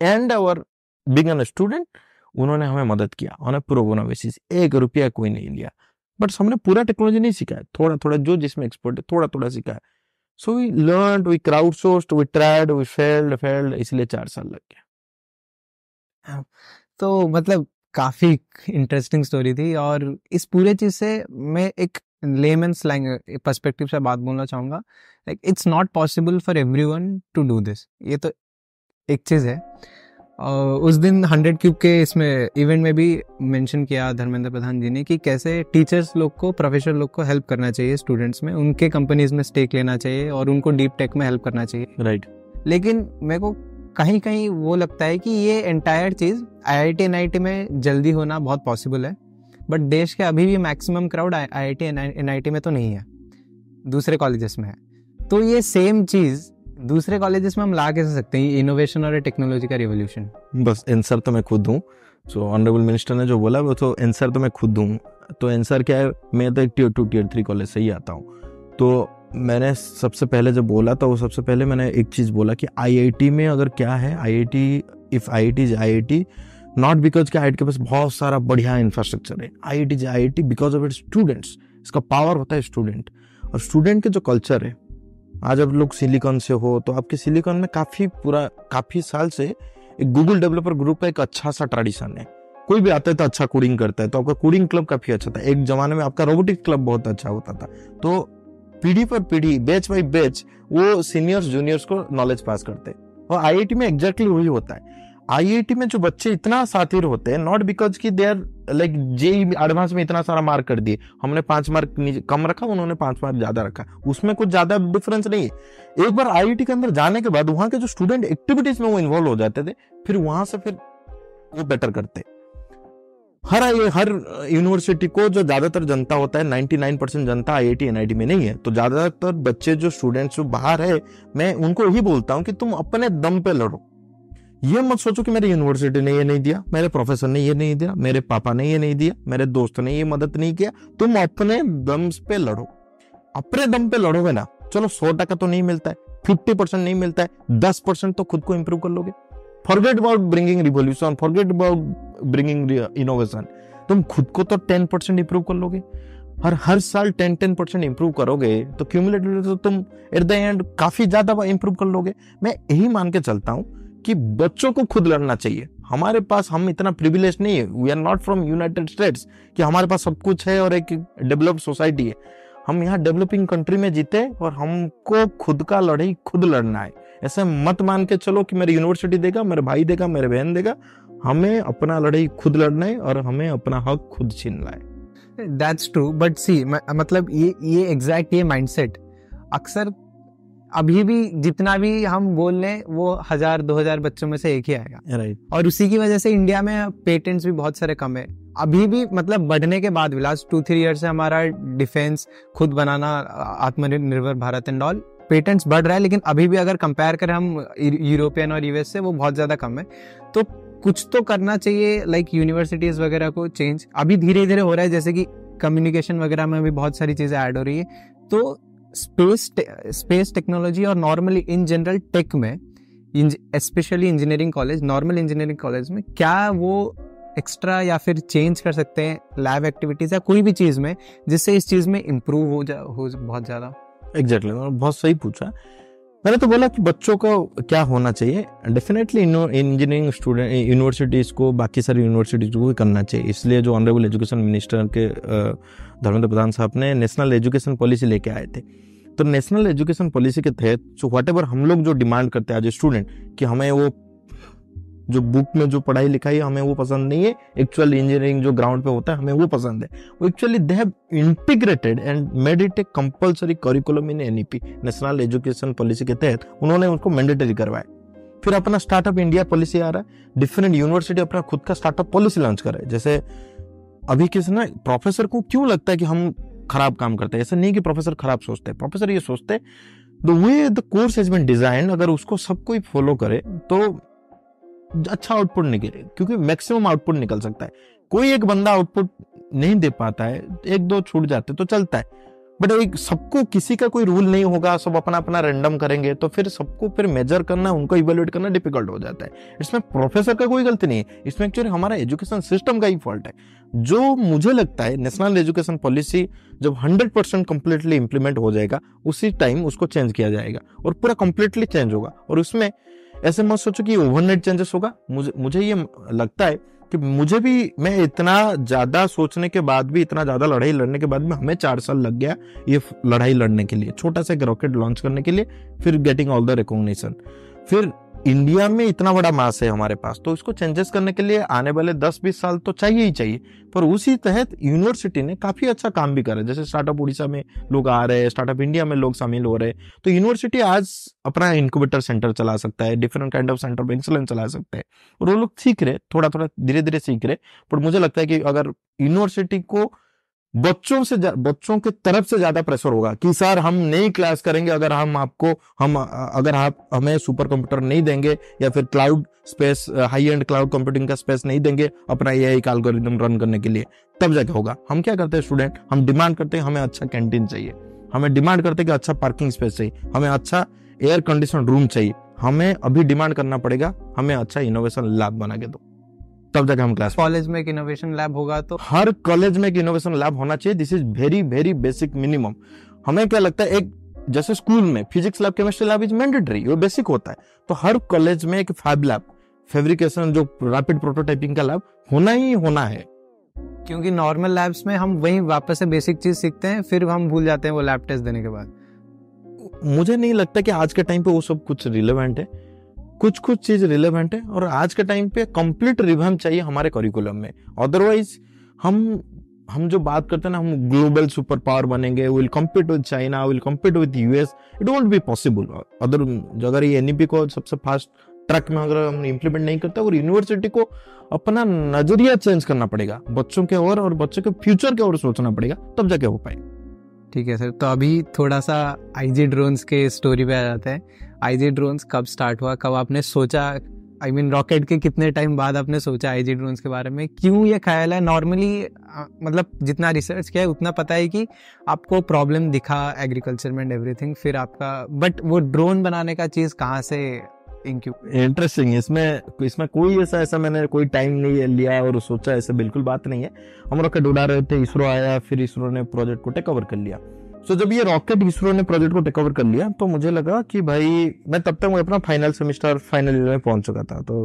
and our being an student उन्होंने हमें मदद किया। ऑन प्रोबोना बेसिस एक रुपया कोई नहीं लिया। बट हमने पूरा टेक्नोलॉजी नहीं सीखा है। थोड़ा थोड़ा जो जिसमें एक्सपर्ट है थोड़ा थोड़ा सीखा है। So we learn we crowd source we tried we failed failed इसलिए चार साल लग गया तो मतलब काफ़ी इंटरेस्टिंग स्टोरी थी और इस पूरे चीज़ से मैं एक लेमन स्लैंग पर्सपेक्टिव से बात बोलना चाहूँगा। Like it's not possible for everyone to do this ये तो एक चीज़ है। उस दिन हंड्रेड क्यूब के इसमें इवेंट में भी मेंशन किया धर्मेंद्र प्रधान जी ने कि कैसे टीचर्स लोग को प्रोफेसर लोग को हेल्प करना चाहिए स्टूडेंट्स में उनके कंपनीज़ में स्टेक लेना चाहिए और उनको डीप टेक में हेल्प करना चाहिए राइट right. लेकिन मेरे को कहीं कहीं वो लगता है कि ये एंटायर चीज़ आई आई टी में जल्दी होना बहुत पॉसिबल है बट देश के अभी भी maximum crowd I I T N I T में तो नहीं है दूसरे कॉलेजेस में है तो ये सेम चीज़ दूसरे कॉलेजेस में हम ला कैसे सकते हैं? इनोवेशन और टेक्नोलॉजी का रिवोल्यूशन बस आंसर तो मैं खुद हूँ। सो ऑनरेबल मिनिस्टर ने जो बोला, वो तो आंसर तो मैं खुद हूँ। तो आंसर क्या है, मैं तो एक tier two tier three college से ही आता हूँ। तो मैंने सबसे पहले जब बोला था, वो सबसे पहले मैंने एक चीज़ बोला कि आईआईटी में अगर क्या है IIT if I I is IIT not because कि आई के पास बहुत सारा बढ़िया इंफ्रास्ट्रक्चर है। I I is I because of it students इसका पावर होता है स्टूडेंट और स्टूडेंट के जो कल्चर है आज अब लोग सिलिकॉन से हो तो आपके सिलिकॉन में काफ़ी पूरा, काफ़ी साल से एक गूगल डेवलपर ग्रुप का एक अच्छा सा ट्रेडिशन है। कोई भी आता है तो अच्छा कोडिंग करता है तो आपका कोडिंग क्लब काफ़ी अच्छा था। एक जमाने में आपका रोबोटिक क्लब बहुत अच्छा होता था। तो पीढ़ी पर पीढ़ी बैच बाई बैच वो सीनियर्स जूनियर्स को नॉलेज पास करते और आईआईटी में एग्जैक्टली वही होता है। आईआईटी में जो बच्चे इतना सातिर होते हैं नॉट बिकॉज़ की देर लाइक जे एडवांस में इतना सारा मार्क कर दिए। हमने पाँच मार्क कम रखा, उन्होंने पाँच मार्क ज़्यादा रखा। उसमें कुछ ज़्यादा डिफरेंस नहीं है। एक बार आईआईटी के अंदर जाने के बाद, वहाँ के जो स्टूडेंट एक्टिविटीज़ में वो इन्वॉल्व हो जाते थे, फिर वहाँ से फिर वो बेटर करते। हर हर यूनिवर्सिटी को जो ज़्यादातर जनता होता है 99 परसेंट जनता आईआईटी एनआईटी में नहीं है। तो ज़्यादातर बच्चे जो स्टूडेंट्स जो बाहर है, मैं उनको यही बोलता हूँ कि तुम अपने दम पे लड़ो। ये मत सोचो कि मेरे यूनिवर्सिटी ने ये नहीं दिया, मेरे प्रोफेसर ने ये नहीं दिया, मेरे पापा ने ये नहीं दिया, मेरे दोस्त ने ये मदद नहीं किया, तुम अपने दम पे लड़ो। अपने दम पे लड़ोगे ना, चलो सौ टका तो नहीं मिलता है फिफ्टी परसेंट नहीं मिलता है, दस परसेंट तो खुद को इंप्रूव कर लोगे। Forget about bringing revolution forget about bringing innovation तुम खुद को तो टेन परसेंट इंप्रूव कर लोगे। हर हर साल टेन टेन परसेंट इंप्रूव करोगे तो क्यूमुलेटिव तो तुम एट द एंड काफ़ी ज़्यादा इंप्रूव कर लोगे। मैं यही मान के चलता हूँ कि बच्चों को खुद लड़ना चाहिए। हमारे पास हम इतना प्रिविलेज नहीं है। We are not from United States कि हमारे पास सब कुछ है और एक डेवलप्ड सोसाइटी है। हम यहाँ डेवलपिंग कंट्री में जीते और हमको खुद का लड़ाई, खुद लड़ना है। ऐसे मत मान के चलो कि मेरी यूनिवर्सिटी देगा, मेरे भाई देगा, मेरे बहन देगा। हमें अपना लड़ाई, खुद लड़ना है और हमें अपना हक खुद छीनना है। दैट्स ट्रू बट सी मतलब ये ये एग्जैक्ट ये माइंडसेट अक्सर अभी भी जितना भी हम बोल लें वो हज़ार दो हज़ार बच्चों में से एक ही आएगा। Right right. और उसी की वजह से इंडिया में पेटेंट्स भी बहुत सारे कम है। अभी भी मतलब बढ़ने के बाद भी लास्ट टू थ्री ईयर से हमारा डिफेंस खुद बनाना आत्मनिर्भर भारत एंड ऑल पेटेंट्स बढ़ रहा है लेकिन अभी भी अगर कंपेयर करें हम यूरोपियन और यूएस से वो बहुत ज़्यादा कम है। तो कुछ तो करना चाहिए लाइक यूनिवर्सिटीज़ वगैरह को चेंज अभी धीरे धीरे हो रहा है जैसे कि कम्युनिकेशन वगैरह में भी बहुत सारी चीज़ें ऐड हो रही है। तो स्पेस स्पेस टेक्नोलॉजी और नॉर्मली इन जनरल टेक में specially engineering college normal engineering college में क्या वो एक्स्ट्रा या फिर चेंज कर सकते हैं लैब एक्टिविटीज़ या कोई भी चीज़ में जिससे इस चीज़ में इम्प्रूव हो जा हो बहुत ज़्यादा? एग्जैक्टली exactly, बहुत सही पूछा। मैंने तो बोला कि बच्चों का क्या होना चाहिए? डेफिनेटली इंजीनियरिंग स्टूडेंट यूनिवर्सिटीज़ को, बाकी सारी यूनिवर्सिटीज़ को भी करना चाहिए। इसलिए जो ऑनरेबल एजुकेशन मिनिस्टर के धर्मेंद्र प्रधान साहब ने नेशनल एजुकेशन पॉलिसी लेके आए थे। तो नेशनल एजुकेशन पॉलिसी के तहत सो वट हम लोग जो डिमांड करते हैं एज ए स्टूडेंट कि हमें वो जो बुक में जो पढ़ाई लिखाई हमें वो पसंद नहीं है एक्चुअल इंजीनियरिंग जो ग्राउंड पे होता है, हमें वो पसंद है। वो actually they have integrated and made it a compulsory curriculum in NEP National Education Policy के तहत उन्होंने उसको मैंडेटरी करवाया। फिर अपना स्टार्टअप इंडिया पॉलिसी आ रहा है डिफरेंट यूनिवर्सिटी अपना खुद का स्टार्टअप पॉलिसी लॉन्च कर रहा है। जैसे अभी किसी ना प्रोफेसर को क्यों लगता है कि हम खराब काम करते हैं? ऐसा नहीं कि प्रोफेसर खराब सोचते हैं। प्रोफेसर ये सोचते हैं the way the course has been design अगर उसको सब कोई फॉलो करे तो अच्छा आउटपुट निकले, क्योंकि मैक्सिमम आउटपुट निकल सकता है। कोई एक बंदा आउटपुट नहीं दे पाता है, एक दो छूट जाते तो चलता है। बट एक सबको किसी का कोई रूल नहीं होगा, सब अपना अपना रैंडम करेंगे तो फिर सबको फिर मेजर करना, उनको इवेल्युएट करना डिफ़िकल्ट हो जाता है। इसमें प्रोफेसर का कोई गलती नहीं है। इसमें एक्चुअली हमारा एजुकेशन सिस्टम का ही फॉल्ट है। जो मुझे लगता है नेशनल एजुकेशन पॉलिसी जब हंड्रेड परसेंट कंप्लीटली इंप्लीमेंट हो जाएगा, उसी टाइम उसको चेंज किया जाएगा और पूरा कंप्लीटली चेंज होगा। और उसमें ऐसे मत सोचो कि ओवरनाइट चेंजेस होगा। मुझे मुझे ये लगता है कि मुझे भी, मैं इतना ज़्यादा सोचने के बाद भी, इतना ज़्यादा लड़ाई लड़ने के बाद भी हमें चार साल लग गया ये लड़ाई लड़ने के लिए। छोटा सा एक रॉकेट लॉन्च करने के लिए, फिर गेटिंग ऑल द रिकॉग्निशन फिर इंडिया में इतना बड़ा मास है हमारे पास तो इसको चेंजेस करने के लिए आने वाले 10-20 साल तो चाहिए ही चाहिए। पर उसी तहत यूनिवर्सिटी ने काफ़ी अच्छा काम भी करा जैसे स्टार्टअप उड़ीसा में लोग आ रहे हैं स्टार्टअप इंडिया में लोग शामिल हो रहे हैं। तो यूनिवर्सिटी आज अपना इंक्यूबेटर सेंटर चला सकता है different kind of centre of excellence चला सकता है। और वो लोग सीख रहे थोड़ा थोड़ा धीरे धीरे सीख रहे पर मुझे लगता है कि अगर यूनिवर्सिटी को बच्चों से बच्चों की तरफ़ से ज़्यादा प्रेशर होगा कि सर हम नहीं क्लास करेंगे, अगर हम आपको, हम, अगर आप हमें सुपर कंप्यूटर नहीं देंगे या फिर cloud space high end cloud computing का स्पेस नहीं देंगे अपना ए आई एल्गोरिदम रन करने के लिए, तब जाके होगा। हम क्या करते हैं स्टूडेंट हम डिमांड करते हैं हमें अच्छा कैंटीन चाहिए। हमें डिमांड करते हैं कि अच्छा पार्किंग स्पेस चाहिए। हमें अच्छा एयर कंडीशन रूम चाहिए। हमें अभी डिमांड करना पड़ेगा, हमें अच्छा इनोवेशन लैब बना के दो। तब जाके हम क्लास कॉलेज में एक इनोवेशन लैब होगा तो हर कॉलेज में एक इनोवेशन लैब होना चाहिए। This is very very basic minimum हमें क्या लगता है एक जैसे स्कूल में physics lab chemistry lab is mandatory वो बेसिक होता है। तो हर कॉलेज में एक फैब लैब फेब्रिकेशन जो रैपिड प्रोटोटाइपिंग का लैब होना ही होना है। क्योंकि नॉर्मल लैब्स में हम वही वापस से बेसिक चीज़ सीखते हैं फिर हम भूल जाते हैं वो लैब टेस्ट देने के बाद। मुझे नहीं लगता कि आज के टाइम पे वो सब कुछ रिलेवेंट है। कुछ कुछ चीज़ रिलेवेंट है और आज के टाइम पे कंप्लीट रिवैम चाहिए हमारे करिकुलम में। अदरवाइज़ हम हम जो बात करते हैं ना, हम ग्लोबल सुपर पावर बनेंगे will compete with China will compete with US it won't be possible other, अगर ये एनईपी को सबसे फास्ट ट्रक में अगर हम इम्प्लीमेंट नहीं करते और यूनिवर्सिटी को अपना नज़रिया चेंज करना पड़ेगा, बच्चों के ओर और बच्चों के फ्यूचर के ओर सोचना पड़ेगा, तब जाके हो पाएगा। ठीक है सर तो अभी थोड़ा सा आईजी ड्रोन्स के स्टोरी पे आ जाते हैं। आईजी ड्रोन्स कब स्टार्ट हुआ, कब आपने सोचा? आई मीन रॉकेट के कितने टाइम बाद आपने सोचा आईजी ड्रोन्स के बारे में? क्यों ये ख्याल है? नॉर्मली मतलब जितना रिसर्च किया है, उतना पता है कि आपको प्रॉब्लम दिखा एग्रीकल्चर में एवरीथिंग फिर आपका बट वो ड्रोन बनाने का चीज़ कहाँ से इंटरेस्टिंग इसमें इसमें कोई ऐसा ऐसा मैंने कोई टाइम नहीं लिया और सोचा, ऐसा बिल्कुल बात नहीं है। हम रॉकेट उड़ा रहे थे, इसरो आया, फिर इसरो ने प्रोजेक्ट को टेक ओवर कर लिया। सो so, जब ये रॉकेट इसरो ने प्रोजेक्ट को टेक ओवर कर लिया तो मुझे लगा कि भाई मैं तब तक मैं अपना फाइनल सेमेस्टर फाइनल ईयर में पहुँच चुका था। तो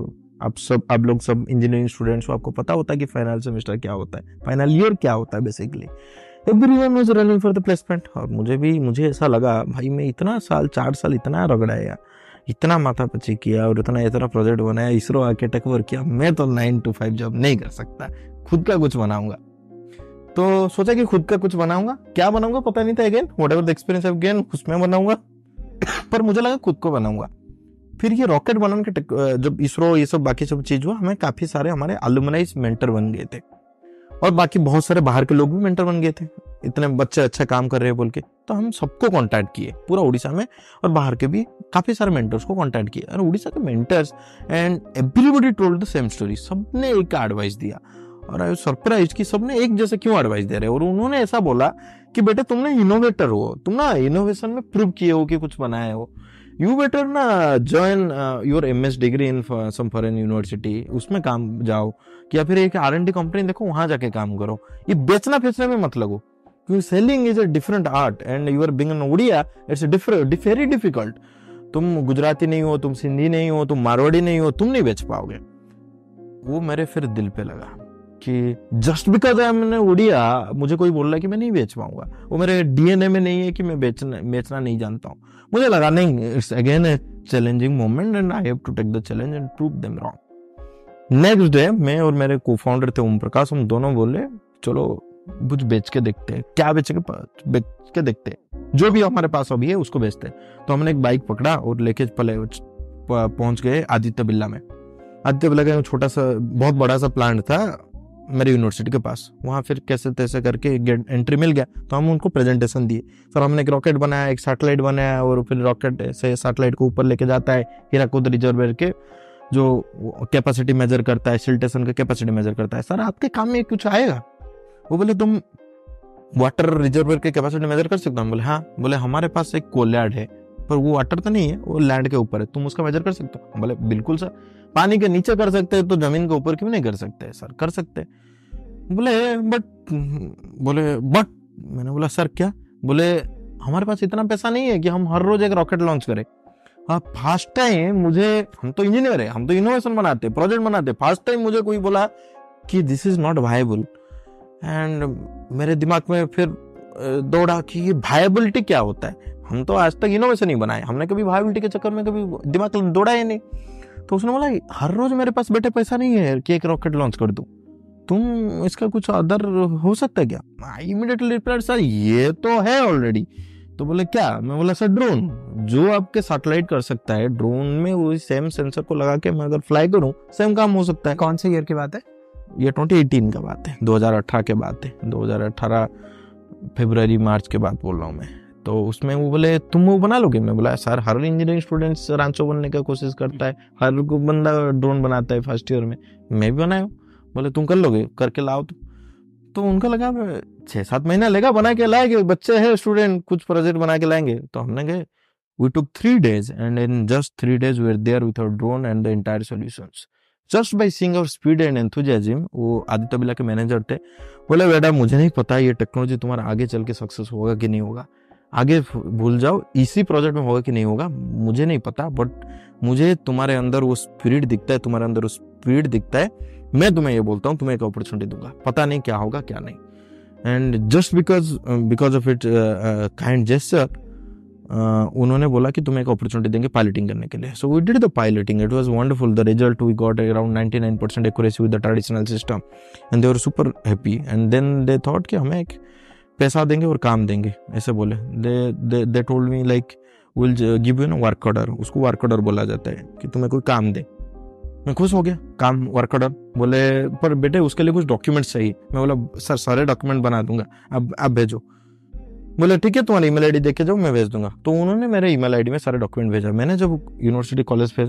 आप सब आप लोग सब इंजीनियरिंग स्टूडेंट्स को आपको पता होता है कि फाइनल सेमेस्टर क्या होता है। फाइनल ईयर क्या होता है basically everyone was running for the placement और मुझे भी मुझे ऐसा लगा भाई मैं इतना साल चार साल इतना रगड़ाया इतना माथा पची किया और इतना इतना प्रोजेक्ट बनाया इसरो आके टेक ओवर किया। मैं तो नाइन टू फाइव जॉब नहीं कर सकता। खुद का कुछ बनाऊँगा। तो सोचा कि खुद का कुछ बनाऊँगा। क्या बनाऊँगा पता नहीं था again whatever the experience again उसमें बनाऊँगा। पर मुझे लगा खुद को बनाऊँगा। फिर ये रॉकेट बनाने के जब इसरो, ये सब बाकी सब चीज़ हुआ, हमें काफ़ी सारे हमारे अलुमनाइज मेंटर बन गए थे। और बाकी बहुत सारे बाहर के लोग भी मेंटर बन गए थे। इतने बच्चे अच्छा काम कर रहे हैं बोल के। तो हम सबको कांटेक्ट किए, पूरा उड़ीसा में। और बाहर के भी काफ़ी सारे मेंटर्स को कांटेक्ट किए। और उड़ीसा के mentors and everybody told the same story सबने एक एडवाइस दिया। और आई सरप्राइज़ कि सबने एक जैसे क्यों एडवाइस दे रहे और उन्होंने ऐसा बोला कि बेटे तुमने इनोवेटर हो। तुम ना इनोवेशन में प्रूव किए हो कि कुछ बनाए हो। यू बेटर ना join your M S degree in some foreign university उसमें काम जाओ। या फिर एक आर एन डी कंपनी देखो, वहाँ जाके काम करो। ये बेचना फेचने में मत लगो। क्योंकि selling is a different art and you are being an Odia it's very difficult तुम गुजराती नहीं हो, तुम सिंधी नहीं हो, तुम मारवाड़ी नहीं हो, तुम नहीं बेच पाओगे। वो मेरे फिर दिल पे लगा। कि जस्ट बिकॉज़ आई मैंने उड़िया मुझे कोई बोल रहा है कि मैं नहीं बेच पाऊँगा वो मेरे डीएनए में नहीं है कि मैं बेचना बेचना नहीं जानता हूँ। मुझे लगा, नहीं it's again a challenging moment and I have to take the challenge and prove them wrong next day मैं और मेरे को फाउंडर थे ओम प्रकाश, हम दोनों बोले, चलो, कुछ बेच के देखते हैं। क्या बेच के बेच के देखते हैं? जो भी हमारे पास अभी है, उसको बेचते हैं। तो हमने एक बाइक पकड़ा और लेके पले, पहुँच गए आदित्य बिल्ला में। आदित्य बिल्ला का छोटा सा, बहुत बड़ा सा प्लांट था। मेरी यूनिवर्सिटी के पास। वहाँ फिर कैसे तैसे करके एंट्री मिल गया तो हम उनको प्रेजेंटेशन दिए। फिर हमने एक रॉकेट बनाया, एक सैटेलाइट बनाया और फिर रॉकेट से सैटेलाइट को ऊपर लेके जाता है हीराकुद रिजर्वेयर के, जो कैपेसिटी मेजर करता है सिल्टेशन का कैपेसिटी मेजर करता है। सर, आपके काम में कुछ आएगा? वो बोले, तुम वाटर रिजर्वेयर के कैपेसिटी मेजर कर सकते हो? बोले हाँ। बोले, हमारे पास एक कोल्यार्ड है, पर वो वाटर तो नहीं है, वो लैंड के ऊपर है। तुम उसका मेजर कर सकते हो? बोले, बिल्कुल सर पानी के नीचे कर सकते हैं तो ज़मीन के ऊपर क्यों नहीं कर सकते? सर, कर सकते। बोले, बट बोले, बट मैंने बोला, सर, क्या? बोले, हमारे पास इतना पैसा नहीं है कि हम हर रोज एक रॉकेट लॉन्च करें। हाँ फ़र्स्ट टाइम मुझे, हम तो इंजीनियर है, हम तो इनोवेशन बनाते प्रोजेक्ट बनाते फ़र्स्ट टाइम मुझे कोई बोला कि this is not viable and मेरे दिमाग में फिर दौड़ा कि ये वायबिलिटी क्या होता है? हम तो आज तक इनोवेशन ही बनाए। हमने कभी वायबिलिटी के चक्कर में कभी दिमाग दौड़ा ही नहीं। तो उसने बोला हर रोज मेरे पास बेटे पैसा नहीं है कि एक रॉकेट लॉन्च कर दू। तुम इसका कुछ अदर हो सकता है क्या? इमीडिएटली रिप्लाई सर ये तो है ऑलरेडी तो बोले क्या? मैं बोला सर ड्रोन जो आपके सैटेलाइट कर सकता है ड्रोन में वही सेम सेंसर को लगा के मैं अगर फ्लाई करूँ सेम काम हो सकता है। कौन से ईयर की बात है? ये 2018 का बात है 2018 के बात है 2018 फरवरी मार्च के बाद बोल रहा हूँ मैं। तो उसमें वो बोले, तुम वो बना लोगे? मैं बोला, सर, हर इंजीनियरिंग स्टूडेंट्स रांचो बनने का कोशिश करता है। हर बंदा ड्रोन बनाता है फ़र्स्ट ईयर में। मैं भी बनाया बोले, तुम कर लोगे? करके लाओ तो। तो उनका लगा छः सात महीना लेगा, बना के लाएँगे। बच्चे हैं स्टूडेंट कुछ प्रोजेक्ट बना के लाएँगे। तो हमने गए we took three days and in just three days we are there with our drone and the entire solutions just by seeing our speed and enthusiasm वो आदित्य बिला के मैनेजर थे। बोले, बेटा, मुझे नहीं पता ये टेक्नोलॉजी तुम्हारा आगे चल के सक्सेस होगा कि नहीं होगा। आगे भूल जाओ, इसी प्रोजेक्ट में होगा कि नहीं होगा, मुझे नहीं पता बट मुझे तुम्हारे अंदर वो स्पिरिट दिखता है, तुम्हारे अंदर वो स्पिरिट दिखता है। मैं तुम्हें ये बोलता हूँ, तुम्हें एक अपॉर्चुनिटी दूँगा। पता नहीं क्या होगा, क्या नहीं। And just because because of it kind gesture उन्होंने बोला कि तुम्हें एक अपॉर्चुनिटी देंगे पायलटिंग करने के लिए। So we did the piloting it was wonderful the result we got around 99% accuracy with the traditional system and they were super happy and then they thought कि हमें एक पैसा देंगे और काम देंगे, ऐसे बोले। They they told me like will give you ना वर्क ऑर्डर उसको वर्क ऑर्डर बोला जाता है कि तुम्हें कोई काम दे। मैं खुश हो गया, काम वर्क ऑर्डर बोले, पर बेटे, उसके लिए कुछ डॉक्यूमेंट चाहिए। मैं बोला, सर, सारे डॉक्यूमेंट बना दूँगा। अब आप भेजो। बोले, ठीक है, तुम्हारी ईमेल आईडी देखे जाओ, मैं भेज दूँगा। तो उन्होंने मेरे ईमेल आईडी में सारे डॉक्यूमेंट भेजा। मैंने जब यूनिवर्सिटी कॉलेज पे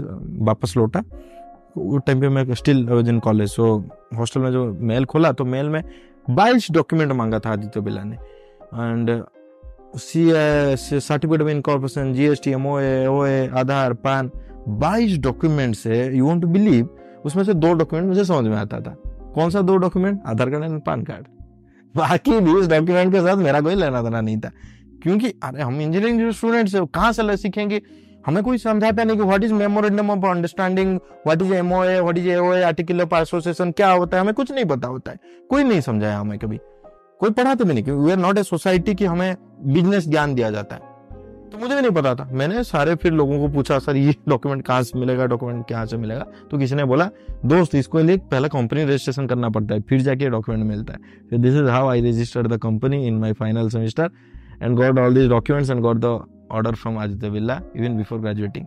वापस लौटा, उस टाइम पे मैं still in college so hostel में जो मेल खोला तो मेल में बाईस डॉक्यूमेंट मांगा था आदित्य बिरला ने। And C S certificate of incorporation GST MO O Aadhaar PAN बाईस डॉक्यूमेंट से यू वांट टू बिलीव उसमें से दो डॉक्यूमेंट मुझे समझ में आता था। कौन सा दो document Aadhaar card and PAN card बाकी बीस डॉक्यूमेंट के साथ मेरा कोई लेना देना नहीं था। क्योंकि, अरे, हम इंजीनियरिंग स्टूडेंट्स है, कहाँ से सीखेंगे? हमें कोई समझाता नहीं कि what is memorandum of understanding what is MOA what is AOA article of association क्या होता है, हमें कुछ नहीं पता होता है। कोई नहीं समझाया हमें कभी। कोई पढ़ाते भी नहीं क्योंकि we are not a society की हमें बिज़नेस ज्ञान दिया जाता है। तो मुझे भी नहीं पता था। मैंने सारे फिर लोगों को पूछा, सर, ये डॉक्यूमेंट कहाँ से मिलेगा? डॉक्यूमेंट कहाँ से मिलेगा? तो किसी ने बोला, दोस्त, इसको लिए पहले कंपनी रजिस्ट्रेशन करना पड़ता है, फिर जाके डॉक्यूमेंट मिलता है। This is how I registered the company in my final semester and got all this documents and got the order from Aditya Birla even before graduating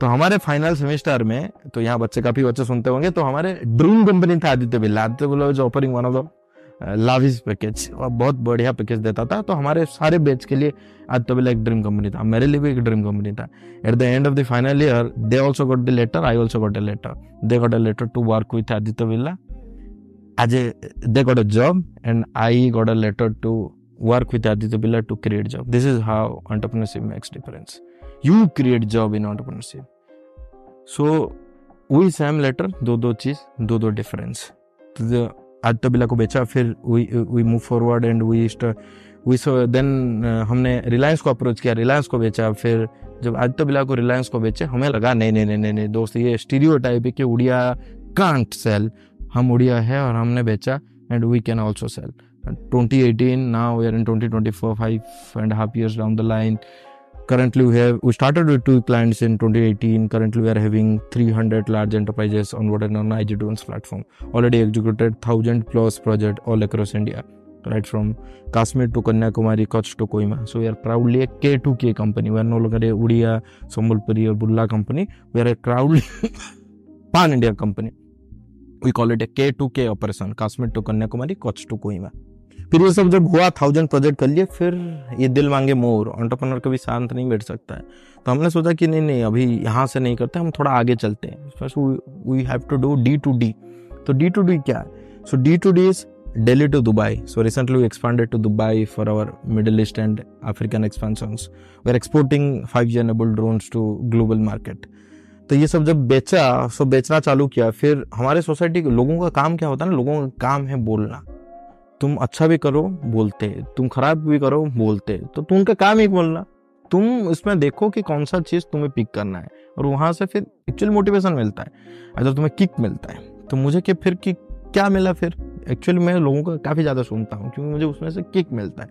तो हमारे फाइनल सेमेस्टर में तो यहाँ बच्चे काफ़ी बच्चे सुनते होंगे तो हमारे ड्रीम कंपनी था आदित्य बिल्ला आदित्य बिल्ला जो offering one of the lavish package और बहुत बढ़िया पैकेज देता था। तो हमारे सारे बैच के लिए आज तो एक ड्रीम कंपनी था। मेरे लिए भी एक ड्रीम कंपनी था। At the end of the final year they also got the letter I also got a letter they got a letter to work with Aditya Birla as a, they got a job and I got a letter to work with Aditya Birla to create job. This is how entrepreneurship makes difference. You create job in entrepreneurship. So, we same letter दो दो चीज़ दो दो difference Aditya बिला को बेचा फिर we move forward and we we then हमने रिलायंस को अप्रोच किया रिलायंस को बेचा फिर जब आदित्य बिला को रिलायंस को बेचे हमें लगा नहीं नहीं नहीं नहीं दोस्त ये स्टीरियो टाइप है कि उड़िया कांट सेल हम उड़िया है और हमने बेचा and we can also sell 2018 now we are in 2024 five and a half years down the line. Currently we have we started with two clients in 2018 currently we are having 300 large enterprises on onboarded on IG Drones platform. Already executed 1000 plus project all across India right from Kashmir to Kanyakumari Kutch to Kohima so we are proudly a K2K company. We are no longer a Udia Sambalpuri or Bulla company. We are a proudly pan India company. We call it a K2K operation Kashmir to Kanyakumari Kutch to Kohima फिर ये सब जब हुआ thousand project कर लिए, फिर ये दिल मांगे मोर ऑन्टरप्रनर कभी शांत नहीं बैठ सकता है तो हमने सोचा कि नहीं नहीं, अभी यहाँ से नहीं करते, हम थोड़ा आगे चलते हैं we have to do D to D तो डी टू डी क्या है so D to D is Delhi to Dubai. So recently we expanded to Dubai for Middle East and African expansions. We are exporting 5G enabled drones to global market. तो ये सब जब बेचा सो बेचना चालू किया, फिर हमारे सोसाइटी के लोगों का काम क्या होता है ना लोगों का काम है बोलना तुम अच्छा भी करो बोलते। तुम खराब भी करो बोलते। तो तुम उनका काम ही बोलना। तुम इसमें देखो कि कौन सा चीज़ तुम्हें पिक करना है। और वहाँ से फिर एक्चुअल मोटिवेशन मिलता है। अगर तुम्हें किक मिलता है। तो मुझे कि फिर किक क्या मिला फिर? एक्चुअली मैं लोगों का काफ़ी ज़्यादा सुनता हूँ क्योंकि मुझे उसमें से किक मिलता है।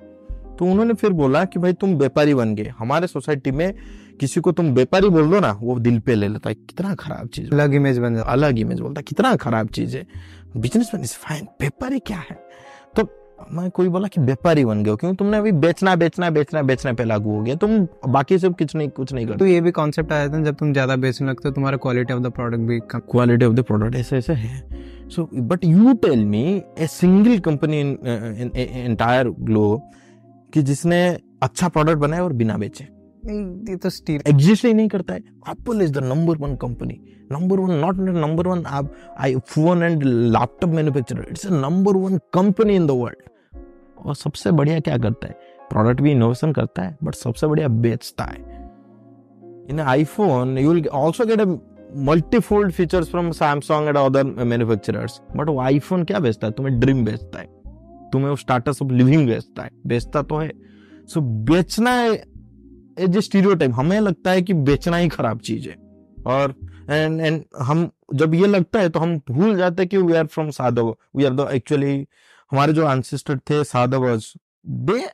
तो उन्होंने फिर बोला कि भाई तुम व्यापारी बन गए। हमारे सोसाइटी में किसी को तुम व्यापारी बोल दो ना वो दिल पे ले लेता है। कितना खराब चीज़। अलग इमेज बन जाता अलग इमेज बोलता है। कितना खराब चीज़ है। बिज़नेस मैन इज़ फाइन व्यापारी क्या है? तो मैं कोई बोला कि व्यापारी बन गए क्यों? तुमने अभी बेचना बेचना बेचना बेचने पे लागू हो गया। तुम बाकी सब कुछ नहीं कुछ नहीं करते। तो ये भी कॉन्सेप्ट आया था जब तुम ज़्यादा बेचने लगते हो तुम्हारा क्वालिटी ऑफ़ द प्रोडक्ट भी कम। क्वालिटी ऑफ़ द प्रोडक्ट ऐसे ऐसे है। So but you tell me a single company in entire globe कि जिसने अच्छा प्रोडक्ट बनाया और बिना बेचे। ये तो स्टील एग्जिस्ट ही नहीं करता है। Apple is the number one company number one not number one आप iPhone and laptop manufacturer it's a number one company in the world और सबसे बढ़िया क्या करता है? प्रोडक्ट भी इनोवेशन करता है बट सबसे बढ़िया बेचता है। In iPhone you will also get a multifold features from Samsung and other manufacturers but वो आईफोन क्या बेचता है? तुम्हें ड्रीम बेचता है। तुम्हें वो स्टार्टस ऑफ़ लिविंग बेचता है। बेचता तो है। सो so, बेचना एज ए स्टीरियो हमें लगता है कि बेचना ही खराब चीज़ है। और एंड एंड हम, जब ये लगता है तो हम भूल जाते हैं कि वी आर फ्रॉम साधव। वी आर द एक्चुअली हमारे जो एंसिस्टर थे साधवर्स दे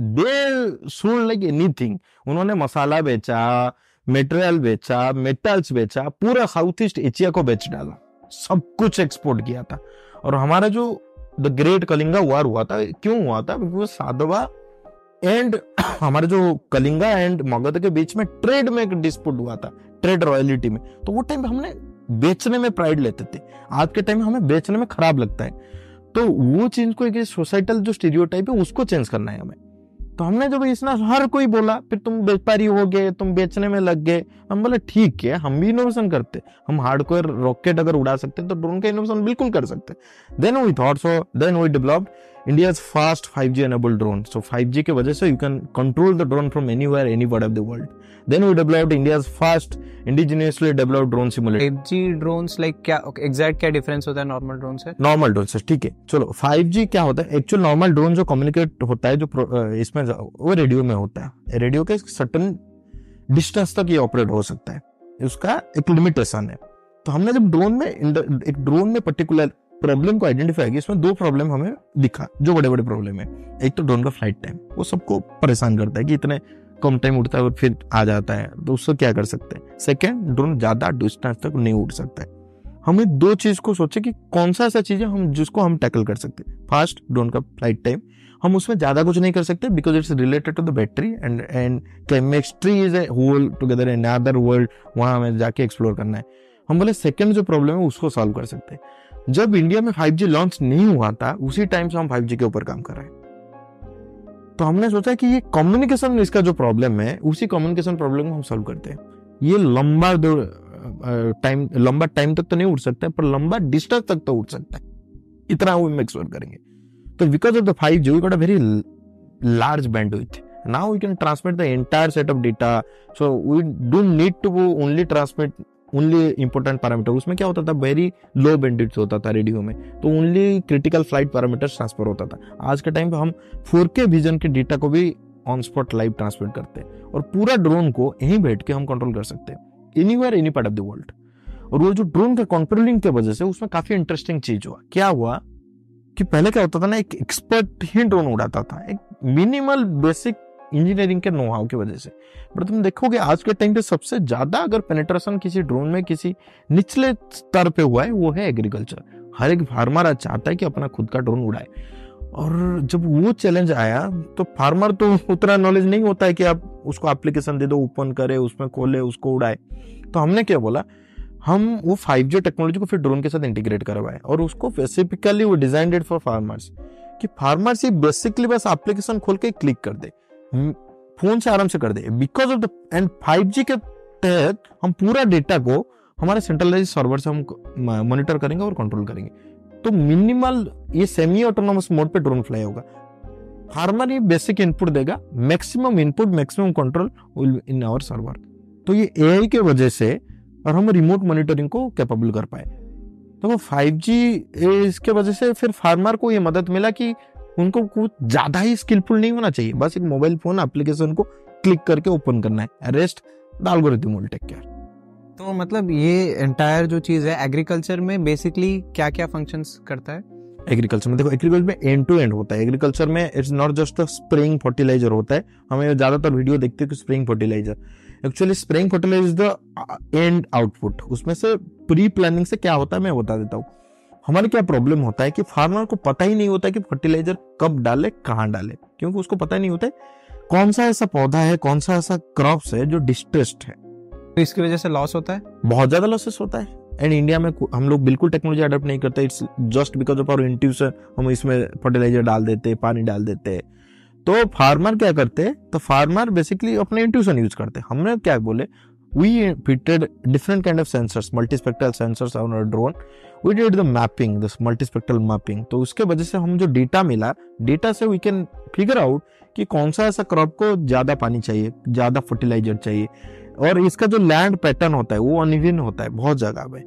दे सुन लाइक एनीथिंग उन्होंने मसाला बेचा मेटेरियल बेचा मेटल्स बेचा, पूरा साउथ ईस्ट एशिया को बेच डाला। सब कुछ एक्सपोर्ट किया था। और हमारा जो द ग्रेट कलिंगा वार हुआ था, क्यों हुआ था? क्योंकि साधवा एंड हमारे जो कलिंगा एंड मगध के बीच में ट्रेड में एक डिस्प्यूट हुआ था ट्रेड रॉयलिटी में। तो वो टाइम हमने बेचने में प्राइड लेते थे। आज के टाइम में हमें बेचने में खराब लगता है। तो वो चीज़ को एक सोसाइटल जो स्टीरियो है, उसको चेंज करना है हमें। तो हमने जब इसना हर कोई बोला, फिर तुम व्यापारी हो गए, तुम बेचने में लग गए हम बोले ठीक है हम भी इनोवेशन करते हम हार्डकोर रॉकेट अगर उड़ा सकते तो ड्रोन का इनोवेशन बिल्कुल कर सकते then we thought so then we developed India's fast 5G enabled drone. So 5G के वजह से you can control the drone from anywhere, any part of the world. Then we developed India's first indigenously developed drone simulator. 5G drones like क्या exact क्या difference होता है normal drone से? Normal drone से ठीक है। चलो 5G क्या होता है? एक्चुअल नॉर्मल ड्रोन जो कम्युनिकेट होता है जो इसमें वो रेडियो में होता है। रेडियो के सर्टन डिस्टेंस तक ये ऑपरेट हो सकता है। उसका एक लिमिटेशन है। तो हमने जब ड्रोन में एक ड्रोन में पर्टिकुलर प्रॉब्लम को आइडेंटिफाई किया, इसमें दो प्रॉब्लम हमें दिखा, जो बड़े बड़े प्रॉब्लम है। एक तो ड्रोन का फ़्लाइट टाइम वो सबको परेशान करता है कि इतने कम टाइम उड़ता है और फिर आ जाता है तो उससे क्या कर सकते हैं? सेकेंड ड्रोन ज़्यादा डिस्टेंस तक नहीं उड़ सकता है। हमें दो चीज़ को सोचे कि कौन सा ऐसा चीज़ है हम, जिसको हम टैकल कर सकते हैं। फास्ट ड्रोन का फ़्लाइट टाइम हम उसमें ज़्यादा कुछ नहीं कर सकते because it's related to the battery and and chemistry is a whole together in other world वहाँ हमें जाके एक्सप्लोर करना है। हम बोले सेकेंड जो प्रॉब्लम है उसको सॉल्व कर सकते हैं। जब इंडिया में 5G लॉन्च नहीं हुआ था, उसी टाइम से हम 5G के ऊपर काम कर रहे हैं। तो हमने सोचा कि ये कम्युनिकेशन इसका जो प्रॉब्लम है, उसी कम्युनिकेशन प्रॉब्लम को हम सॉल्व करते हैं। ये लंबा टाइम लंबा टाइम तक तो नहीं उड़ सकता है, पर लंबा डिस्टेंस तक तो उड़ सकता है। इतना वो एक्सप्लोर करेंगे। तो because of the five G we got a very large bandwidth. Now we can transmit the entire set of data. So, we don't need to only transmit only important parameter उसमें क्या होता था? Very low bandits होता था radio में. तो only critical flight parameter transfer होता था. आज के टाइम पे हम 4K विजन के डेटा को भी ऑन स्पॉट लाइव ट्रांसमिट करते हैं. और पूरा ड्रोन को यहीं बैठ के हम कंट्रोल कर सकते हैं. Anywhere any part of the world और वो जो ड्रोन का कंट्रोलिंग की वजह से उसमें काफ़ी इंटरेस्टिंग चीज़ हुआ. क्या हुआ? कि पहले क्या होता था ना, एक एक्सपर्ट ही ड्रोन उड़ाता था। एक मिनिमल बेसिक इंजीनियरिंग के नो हाउ की वजह से। बट तुम देखोगे, आज के टाइम पे सबसे ज़्यादा अगर पेनेट्रेशन किसी ड्रोन में किसी निचले स्तर पे हुआ है, वो है एग्रीकल्चर हर एक फार्मर चाहता है कि अपना खुद का ड्रोन उड़ाए। और जब वो चैलेंज आया तो फार्मर तो उतना नॉलेज नहीं होता है कि आप उसको एप्लीकेशन दे दो ओपन करे, उसमें खोले, उसको उड़ाए। तो हमने क्या बोला हम वो 5G टेक्नोलॉजी को फिर ड्रोन के साथ इंटीग्रेट करवाए और उसको स्पेसिफिकली वो डिजाइनेड फॉर फार्मर्स कि फार्मर्स ये बेसिकली बस एप्लीकेशन खोल के क्लिक कर दे। फ़ोन से आराम से कर दे। Because of the end five के तहत हम पूरा डेटा को हमारे सेंट्रलाइज सर्वर से हम मॉनिटर करेंगे और कंट्रोल करेंगे। तो मिनिमल ये सेमी ऑटोनोमस मोड पे ड्रोन फ्लाई होगा। फार्मर ये बेसिक इनपुट देगा। Maximum input maximum control in our server तो ये एआई के वजह से और हम रिमोट मॉनिटरिंग को कैपेबल कर पाए। तो वो 5G इसके वजह से फिर फार्मर को ये मदद मिला कि उनको कुछ ज़्यादा ही स्किलफुल नहीं होना चाहिए। बस एक मोबाइल फ़ोन एप्लीकेशन को क्लिक करके ओपन करना है। Rest the algorithm will take care तो मतलब ये एंटायर जो चीज़ है एग्रीकल्चर में बेसिकली क्या क्या फ़ंक्शंस करता है? एग्रीकल्चर में देखो एग्रीकल्चर में एंड टू एंड होता है। एग्रीकल्चर में it's not just spring fertiliser होता है। हमें ज़्यादातर वीडियो देखते हैं कि spring fertiliser actually spring fertiliser is the end output उसमें से प्री प्लानिंग से क्या होता है मैं बता देता हूँ। हमारे क्या प्रॉब्लम होता है कि फार्मर को पता ही नहीं होता कि फर्टिलाइज़र कब डाले कहाँ डाले। क्योंकि उसको पता ही नहीं होता है कौन सा ऐसा पौधा है कौन सा ऐसा क्रॉप्स है जो डिस्ट्रेस्ड है। तो इसकी वजह से लॉस होता है? बहुत ज़्यादा लॉसेस होता है। एंड इंडिया में हम लोग बिल्कुल टेक्नोलॉजी अडॉप्ट नहीं करते। It's just because of our intuition हम इसमें फर्टिलाइज़र डाल देते पानी डाल देते। तो फार्मर क्या करते? तो फार्मर बेसिकली अपने इंट्यूशन यूज़ करते। हमने क्या बोले? We fitted different kind of sensors, multispectral sensors on our drone. We did the mapping, this multispectral mapping. तो उसके वजह से हम जो डेटा मिला डेटा से वी कैन फिगर आउट कि कौन सा ऐसा क्रॉप को ज़्यादा पानी चाहिए, ज़्यादा फर्टिलाइज़र चाहिए। और इसका जो लैंड पैटर्न होता है, वो अनइवन होता है, बहुत जगह पे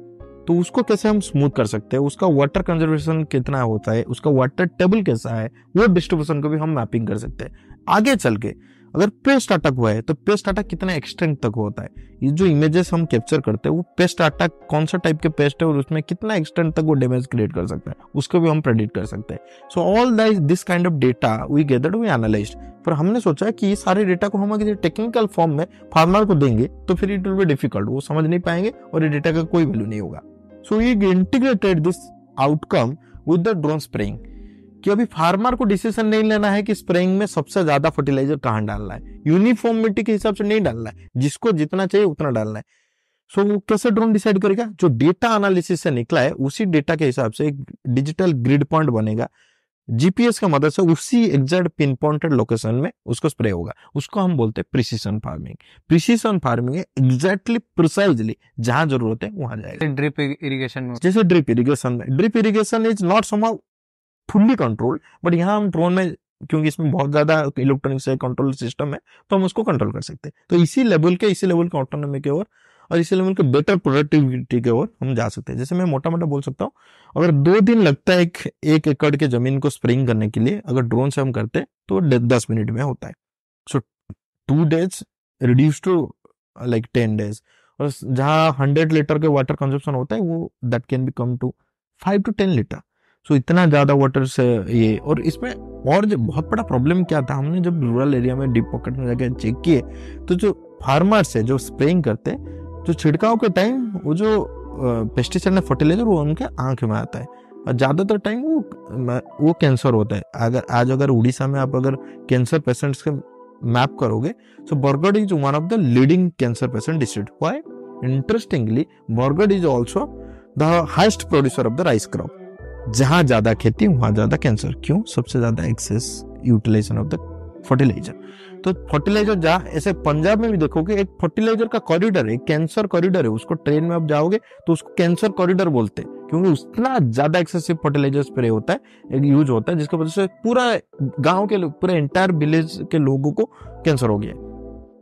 तो उसको कैसे हम स्मूथ कर सकते हैं? उसका वाटर कंजर्वेशन कितना होता है? उसका वाटर टेबल कैसा है? वो डिस्ट्रीब्यूशन को भी हम मैपिंग कर सकते हैं। आगे चल के, अगर पेस्ट अटैक हुआ है तो पेस्ट अटैक कितना एक्सटेंट तक होता है? ये जो इमेजेस हम कैप्चर करते हैं, वो पेस्ट अटैक कौन सा टाइप के पेस्ट है और उसमें कितना एक्सटेंट तक वो डैमेज क्रिएट कर सकता है? उसको भी हम प्रेडिक्ट कर सकते हैं। So all this kind of data we gather we analyse पर हमने सोचा कि ये सारे डेटा को हम अगर टेक्निकल फॉर्म में फार्मर को देंगे तो फिर इट विल बी डिफ़िकल्ट वो समझ नहीं पाएँगे और ये डेटा का कोई वैल्यू नहीं होगा। सो ये integrated this outcome with the drone spraying कि अभी फार्मर को डिसीज़न नहीं लेना है कि स्प्रेइंग में सबसे ज़्यादा फर्टिलाइज़र कहाँ डालना है। यूनिफॉर्मिटी के हिसाब से नहीं डालना है। जिसको जितना चाहिए उतना डालना है। सो so, कैसे ड्रोन डिसाइड करेगा? जो डेटा एनालिसिस से निकला है उसी डेटा के हिसाब से एक डिजिटल ग्रिड पॉइंट बनेगा। जीपीएस का मदद से उसी एग्जैक्ट पिन पॉइंटेड लोकेशन में उसको स्प्रे होगा। उसको हम बोलते हैं precision farming precision farming exactly precisely जहाँ ज़रूरत है वहाँ जाएगा। ड्रिप इरिगेशन में। जैसे ड्रिप इरिगेशन में। Drip irrigation is not somehow fully control but यहाँ हम ड्रोन में क्योंकि इसमें बहुत ज़्यादा इलेक्ट्रॉनिक्स है कंट्रोल सिस्टम है तो हम उसको कंट्रोल कर सकते हैं। तो इसी लेवल के इसी लेवल के ऑटोनोमी के ओर और इसी लेवल बेटर प्रोडक्टिविटी के ओर हम जा सकते हैं। जैसे मैं मोटा मोटा बोल सकता हूँ अगर दो दिन लगता है एक, एक एकड़ के ज़मीन को स्प्रिंग करने के लिए अगर ड्रोन से हम करते तो दस मिनट में होता है। So two days reduce to like ten days और जहाँ हंड्रेड लीटर के वाटर कंजप्शन होता है वो that can be come to five to ten litre so इतना ज़्यादा वाटर से ये और इसमें और जो बहुत बड़ा प्रॉब्लम क्या था हमने जब रूरल एरिया में डीप पॉकेट में जाकर चेक किए तो जो फार्मर्स है जो स्प्रेइंग करते जो छिड़काव के टाइम वो जो पेस्टिसाइड या फर्टिलाइज़र वो उनके आँख में आता है। और ज़्यादातर टाइम वो वो कैंसर होता है। अगर, आज अगर उड़ीसा में आप अगर कैंसर पेशेंट्स के मैप करोगे so Bargarh is one of the leading cancer patient district why interestingly Bargarh is also the highest producer of the rice crop जहाँ ज़्यादा खेती, वहाँ ज़्यादा कैंसर क्यों? सबसे ज़्यादा excess utilisation of the fertiliser तो फर्टिलाइज़र जहाँ ऐसे पंजाब में भी देखोगे एक फर्टिलाइज़र का कॉरिडोर है कैंसर कॉरिडोर है, उसको ट्रेन में आप जाओगे तो उसको कैंसर कॉरिडोर बोलते हैं, क्योंकि उतना ज़्यादा एक्सेसिव फर्टिलाइज़र स्प्रे होता है, एक यूज़ होता है, जिसकी वजह से पूरा गाँव के पूरे एंटायर विलेज के लोगों को कैंसर हो गया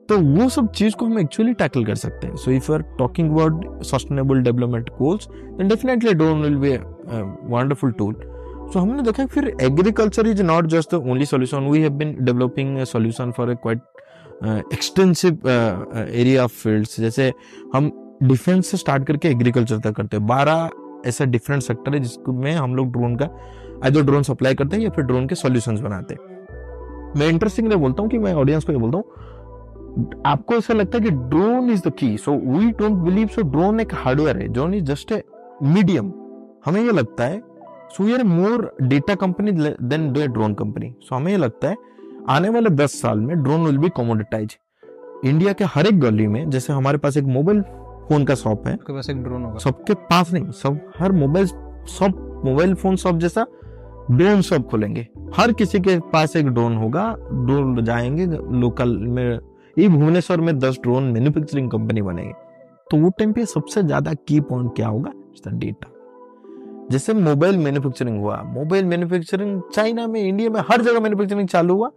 तो वो सब चीज़ को हम एक्चुअली टैकल कर सकते हैं। So if you are talking about sustainable development goals then definitely drone will be wonderful tool so हमने देखा फिर agriculture is not just the only solution we have been developing solution for a quite extensive area of fields जैसे हम defence से start करके agriculture तक करते हैं। बारह ऐसा डिफरेंट सेक्टर है जिसमें हम लोग ड्रोन का आइदर ड्रोन सप्लाई करते हैं या फिर ड्रोन के सॉल्यूशंस बनाते हैं। मैं इंटरेस्टिंग बोलता हूँ कि मैं ऑडियंस को ये बोलता हूँ। आपको ऐसा लगता है कि drone is the key so we don't believe so drone एक हार्डवेयर है। Drone is just a medium हमें ये लगता है so you're more data company than the drone company so हमें ये लगता है आने वाले दस साल में drone will be commoditize India के हर एक गली में जैसे हमारे पास एक मोबाइल फ़ोन का शॉप है पास एक ड्रोन होगा। सबके पास नहीं सब हर मोबाइल सब मोबाइल फ़ोन शॉप जैसा ड्रोन शॉप खोलेंगे। हर किसी के पास एक ड्रोन होगा ड्रोन जाएँगे लोकल में ये भुवनेश्वर में दस ड्रोन मैन्युफैक्चरिंग कंपनी बनेगी। तो वो टाइम पे सबसे ज़्यादा की पॉइंट क्या होगा? डेटा जैसे मोबाइल मैन्युफैक्चरिंग हुआ मोबाइल मैन्युफैक्चरिंग चाइना में, इंडिया में हर जगह मैन्युफैक्चरिंग चालू हुआ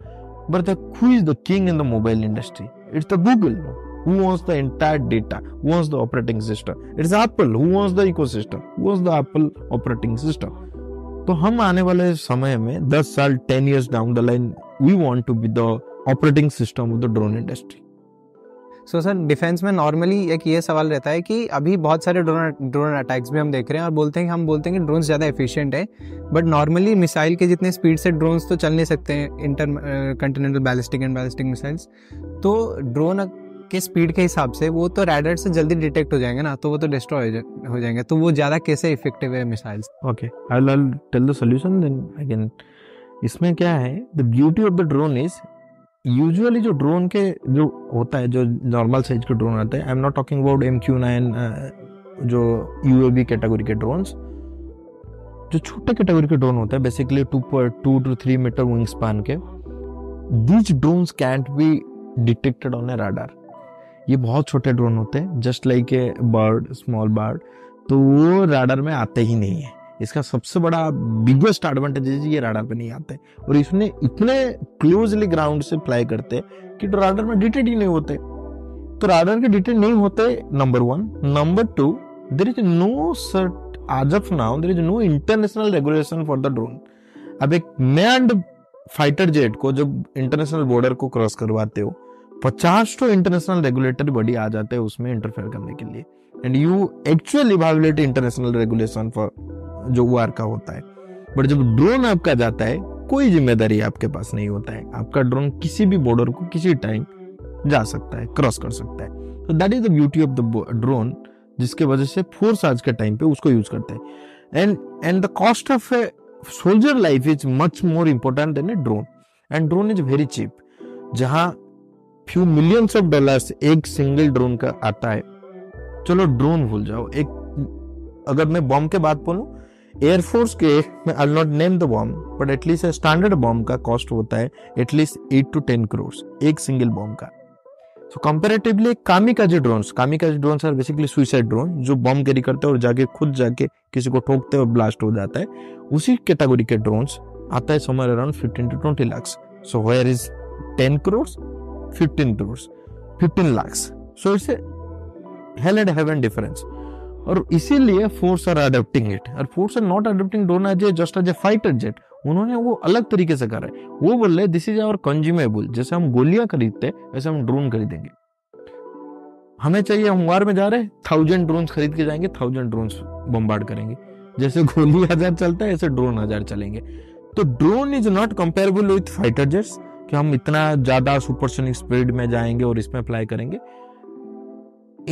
but is the king in the mobile industry it's the Google Who owns the entire data? Who owns the operating system? It's Apple. Who owns the ecosystem? Who owns the Apple operating system? तो हम आने वाले समय में 10 साल ten years down the line we want to be the operating system of the drone industry so sir defence में normally एक ये सवाल रहता है कि अभी बहुत सारे ड्रोन ड्रोन अटैक्स भी हम देख रहे हैं और बोलते हैं कि हम बोलते हैं कि ड्रोन ज़्यादा एफिशिएंट है बट नॉर्मली मिसाइल के जितने स्पीड से ड्रोन्स तो चल नहीं सकते हैं intercontinental ballistic and ballistic missiles तो ड्रोन के स्पीड के हिसाब से वो तो रैडर से जल्दी डिटेक्ट हो जाएँगे ना तो वो तो डिस्ट्रॉय हो जाएँगे तो वो ज़्यादा कैसे इफ़ेक्टिव है missiles okay I tell the solution then again इसमें क्या है the beauty of the drone is usually जो ड्रोन के जो होता है, जो नॉर्मल साइज़ के ड्रोन आते हैं I am not talking about M Q nine जो यूएबी कैटेगरी के ड्रोन्स जो छोटे कैटेगरी के ड्रोन होते हैं basically two two two three metre wing span के these drones can't be detected on a radar ये बहुत छोटे ड्रोन होते हैं just like a bird small bird तो वो राडार में आते ही नहीं है। इसका सबसे बड़ा बिगेस्ट एडवांटेज है ये राडार पे नहीं आते। और इसमें इतने क्लोजली ग्राउंड से फ्लाई करते कि तो राडार में डिटेक्ट ही नहीं होते। तो राडार के डिटेक्ट नहीं होते number one number two there is no sort as of now there is no international regulation for the drone अब एक मैंड फाइटर जेट को जब इंटरनेशनल बॉर्डर को क्रॉस करवाते हो, पचास तो इंटरनेशनल रेगुलेटरी बॉडी आ जाते हैं उसमें इंटरफेयर करने के लिए। And you actually violate international regulation for जो वार का होता है। बट जब ड्रोन आपका जाता है, कोई ज़िम्मेदारी आपके पास नहीं होता है। आपका ड्रोन किसी भी बॉर्डर को किसी टाइम जा सकता है क्रॉस कर सकता है। तो that is the beauty of the drone जिसके वजह से फोर्स आज के टाइम पे उसको यूज़ करते हैं। And and the cost of a soldier life is much more important than a drone and drone is very cheap जहाँ फ्यू मिलियंस ऑफ़ डॉलर्स एक सिंगल ड्रोन का आता है चलो ड्रोन भूल जाओ। एक, अगर मैं बॉम्ब के बात बोलूँ एयरफोर्स के, मैं I not name the bomb but at least standard bomb का कॉस्ट होता है at least eight to ten crore एक सिंगल बॉम्ब का। So comparatively kamikaze drones kamikaze drones are basically suicide drone जो बॉम्ब कैरी करते हैं और जाके, खुद जाके किसी को ठोकते और ब्लास्ट हो जाता है। उसी कैटेगरी के ड्रोन्स आता है somewhere around fifteen to twenty lakh so where is ten crore fifteen crore fifteen lakh so it's hell and heaven difference और इसीलिए फोर्स आर अडेप्टिंग इट और force are not adapting drone as a just as a fighter jet उन्होंने वो अलग तरीके से करा है। वो बोल रहे दिस इज़ आवर कंज्यूमेबल जैसे हम गोलियाँ खरीदते, वैसे हम ड्रोन खरीदेंगे। हमें चाहिए हम वार में जा रहे थाउज़ेंड ड्रोन खरीद के जाएँगे थाउज़ेंड ड्रोन बम्बार्ड करेंगे। जैसे गोली हज़ार चलता है, ऐसे ड्रोन हज़ार चलेंगे। तो drone is not comparable with fighter jets कि हम इतना ज़्यादा सुपरसोनिक स्पीड में जाएँगे और इसमें अप्लाई करेंगे।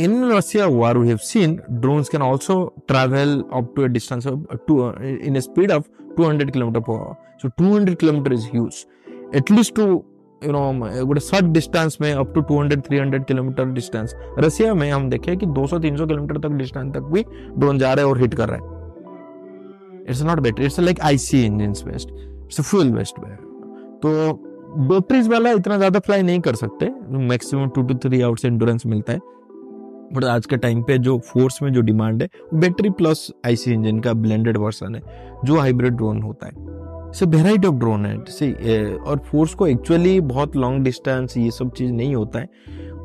In Russia war we have seen drones can also travel up to a distance of to, uh, in a speed of 200 km per hour. So 200 km is huge. At least to you know ଗୋଟେ sort distance में up to 200 300 kilometre distance Russia में हम देखे कि 200 300 kilometre तक distance तक भी drone जा रहा है और हिट कर रहा है। It's not better it's like IC engine based it's fuel based तो बैटरीज वाला इतना ज़्यादा फ्लाई नहीं कर सकते। Maximum two two three hours endurance मिलता है। बट आज के टाइम पे जो फोर्स में जो डिमांड है बैटरी प्लस आईसी इंजन का ब्लेंडेड वर्सन है, जो हाइब्रिड ड्रोन होता है। से वेराइटी ऑफ़ ड्रोन है, जैसे और फोर्स को एक्चुअली बहुत लॉन्ग डिस्टेंस ये सब चीज़ नहीं होता है।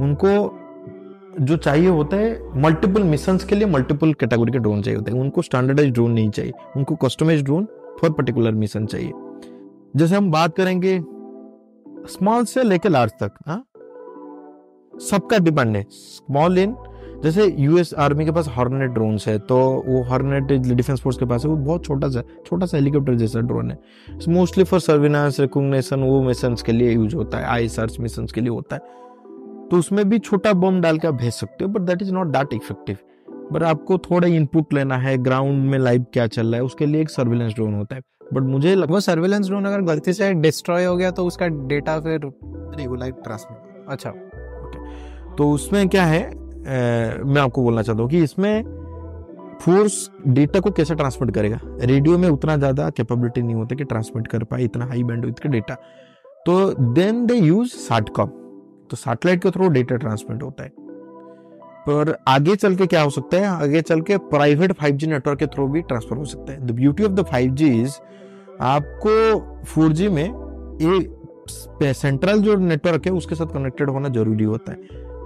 उनको जो चाहिए होता है मल्टीपल मिशन के लिए मल्टीपल कैटेगरी के ड्रोन चाहिए होते हैं। उनको स्टैंडर्डाइज ड्रोन नहीं चाहिए। उनको customize drone for particular mission चाहिए। जैसे हम बात करेंगे स्मॉल से लेकर लार्ज तक हाँ? सबका डिपेंड है। स्मॉल इन जैसे यूएस आर्मी के पास हॉर्नेट ड्रोन है तो वो हॉर्नेट डिफेंस फोर्स के पास है वो बहुत छोटा सा छोटा सा हेलीकॉप्टर जैसा ड्रोन है। मोस्टली फॉर सर्विलांस रिकोगशन वो मिशन के लिए यूज़ होता है आई सर्च मिशन के लिए होता है। तो उसमें भी छोटा बम डाल के आप भेज सकते हो but that is not that effective but आपको थोड़ा इनपुट लेना है ग्राउंड में लाइव क्या चल रहा है उसके लिए एक सर्विलेंस ड्रोन होता है। बट मुझे लग... वो सर्विलेंस ड्रोन अगर गलती से डिस्ट्रॉय हो गया तो उसका डेटा फिर वो लाइव ट्रांसमिट अच्छा तो उसमें क्या है मैं आपको बोलना चाहता हूँ कि इसमें फोर्स डेटा को कैसे ट्रांसमिट करेगा? रेडियो में उतना ज़्यादा कैपेबिलिटी नहीं होता कि ट्रांसमिट कर पाए, इतना हाई बैंड का डेटा तो देन दे यूज़ साटकॉम तो सैटेलाइट के थ्रू डेटा ट्रांसमिट होता है। पर आगे चल के क्या हो सकता है? आगे चल के प्राइवेट 5G नेटवर्क के थ्रू भी ट्रांसफ़र हो सकता है। The beauty of the 5G is आपको 4G में ये सेंट्रल जो नेटवर्क है, उसके साथ कनेक्टेड होना ज़रूरी होता है।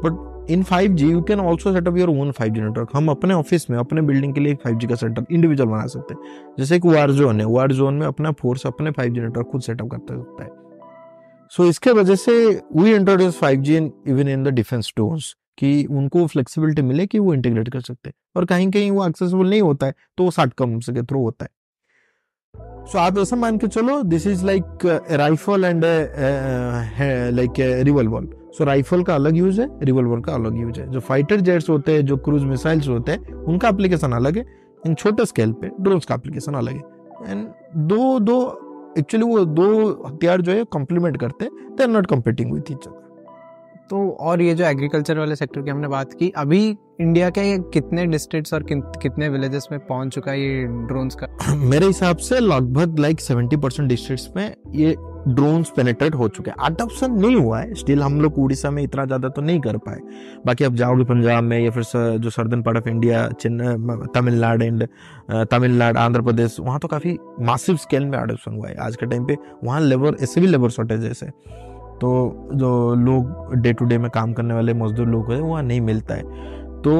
But in 5G you can also setup your own 5G network हम अपने ऑफ़िस में अपने बिल्डिंग के लिए एक 5G का सेटअप इंडिविजुअल बना सकते हैं। जैसे एक वार जोन है वार जोन में अपना फोर्स अपने 5G नेटवर्क खुद सेटअप कर सकता है। सो so, इसके वजह से we introduce 5G in even in the defence drones कि उनको फ्लेक्सिबिलिटी मिले कि वो इंटीग्रेट कर सकते हैं। और कहीं कहीं वो एक्सेसिबल नहीं होता है तो वो साठ कम के थ्रू होता है। सो आप ऐसा मान के चलो this is like rifle and like revolver so rifle का अलग यूज़ है रिवॉल्वर का अलग यूज़ है. जो फाइटर जेट्स होते हैं, जो क्रूज मिसाइल्स होते हैं, उनका एप्लीकेशन अलग है. एंड छोटे स्केल पे ड्रोन्स का एप्लीकेशन अलग है. एंड दो दो एक्चुअली वो दो हथियार जो है कॉम्प्लीमेंट करते हैं. They are not competing with each other तो और ये जो एग्रीकल्चर वाले सेक्टर की हमने बात की, अभी इंडिया के कितने डिस्ट्रिक्ट्स और कितने विलेजेस में पहुँच चुका है ये ड्रोन्स का? मेरे हिसाब से लगभग लाइक सेवेंटी परसेंट डिस्ट्रिक्ट में ये ड्रोन्स पेनेट्रेट हो चुके हैं। अडॉप्शन नहीं हुआ है। स्टिल हम लोग उड़ीसा में इतना ज़्यादा तो नहीं कर पाए। बाकी अब जाओगे पंजाब में या फिर जो southern part of India Chennai Tamil Nadu and Tamil Nadu, Andhra Pradesh, वहाँ तो काफ़ी मासिव स्केल में अडॉप्शन हुआ है। आज के टाइम पे वहाँ लेबर ऐसे भी लेबर शॉर्टेज है। तो जो लोग डे टू डे में काम करने वाले मजदूर लोग हैं, वहाँ नहीं मिलता है। तो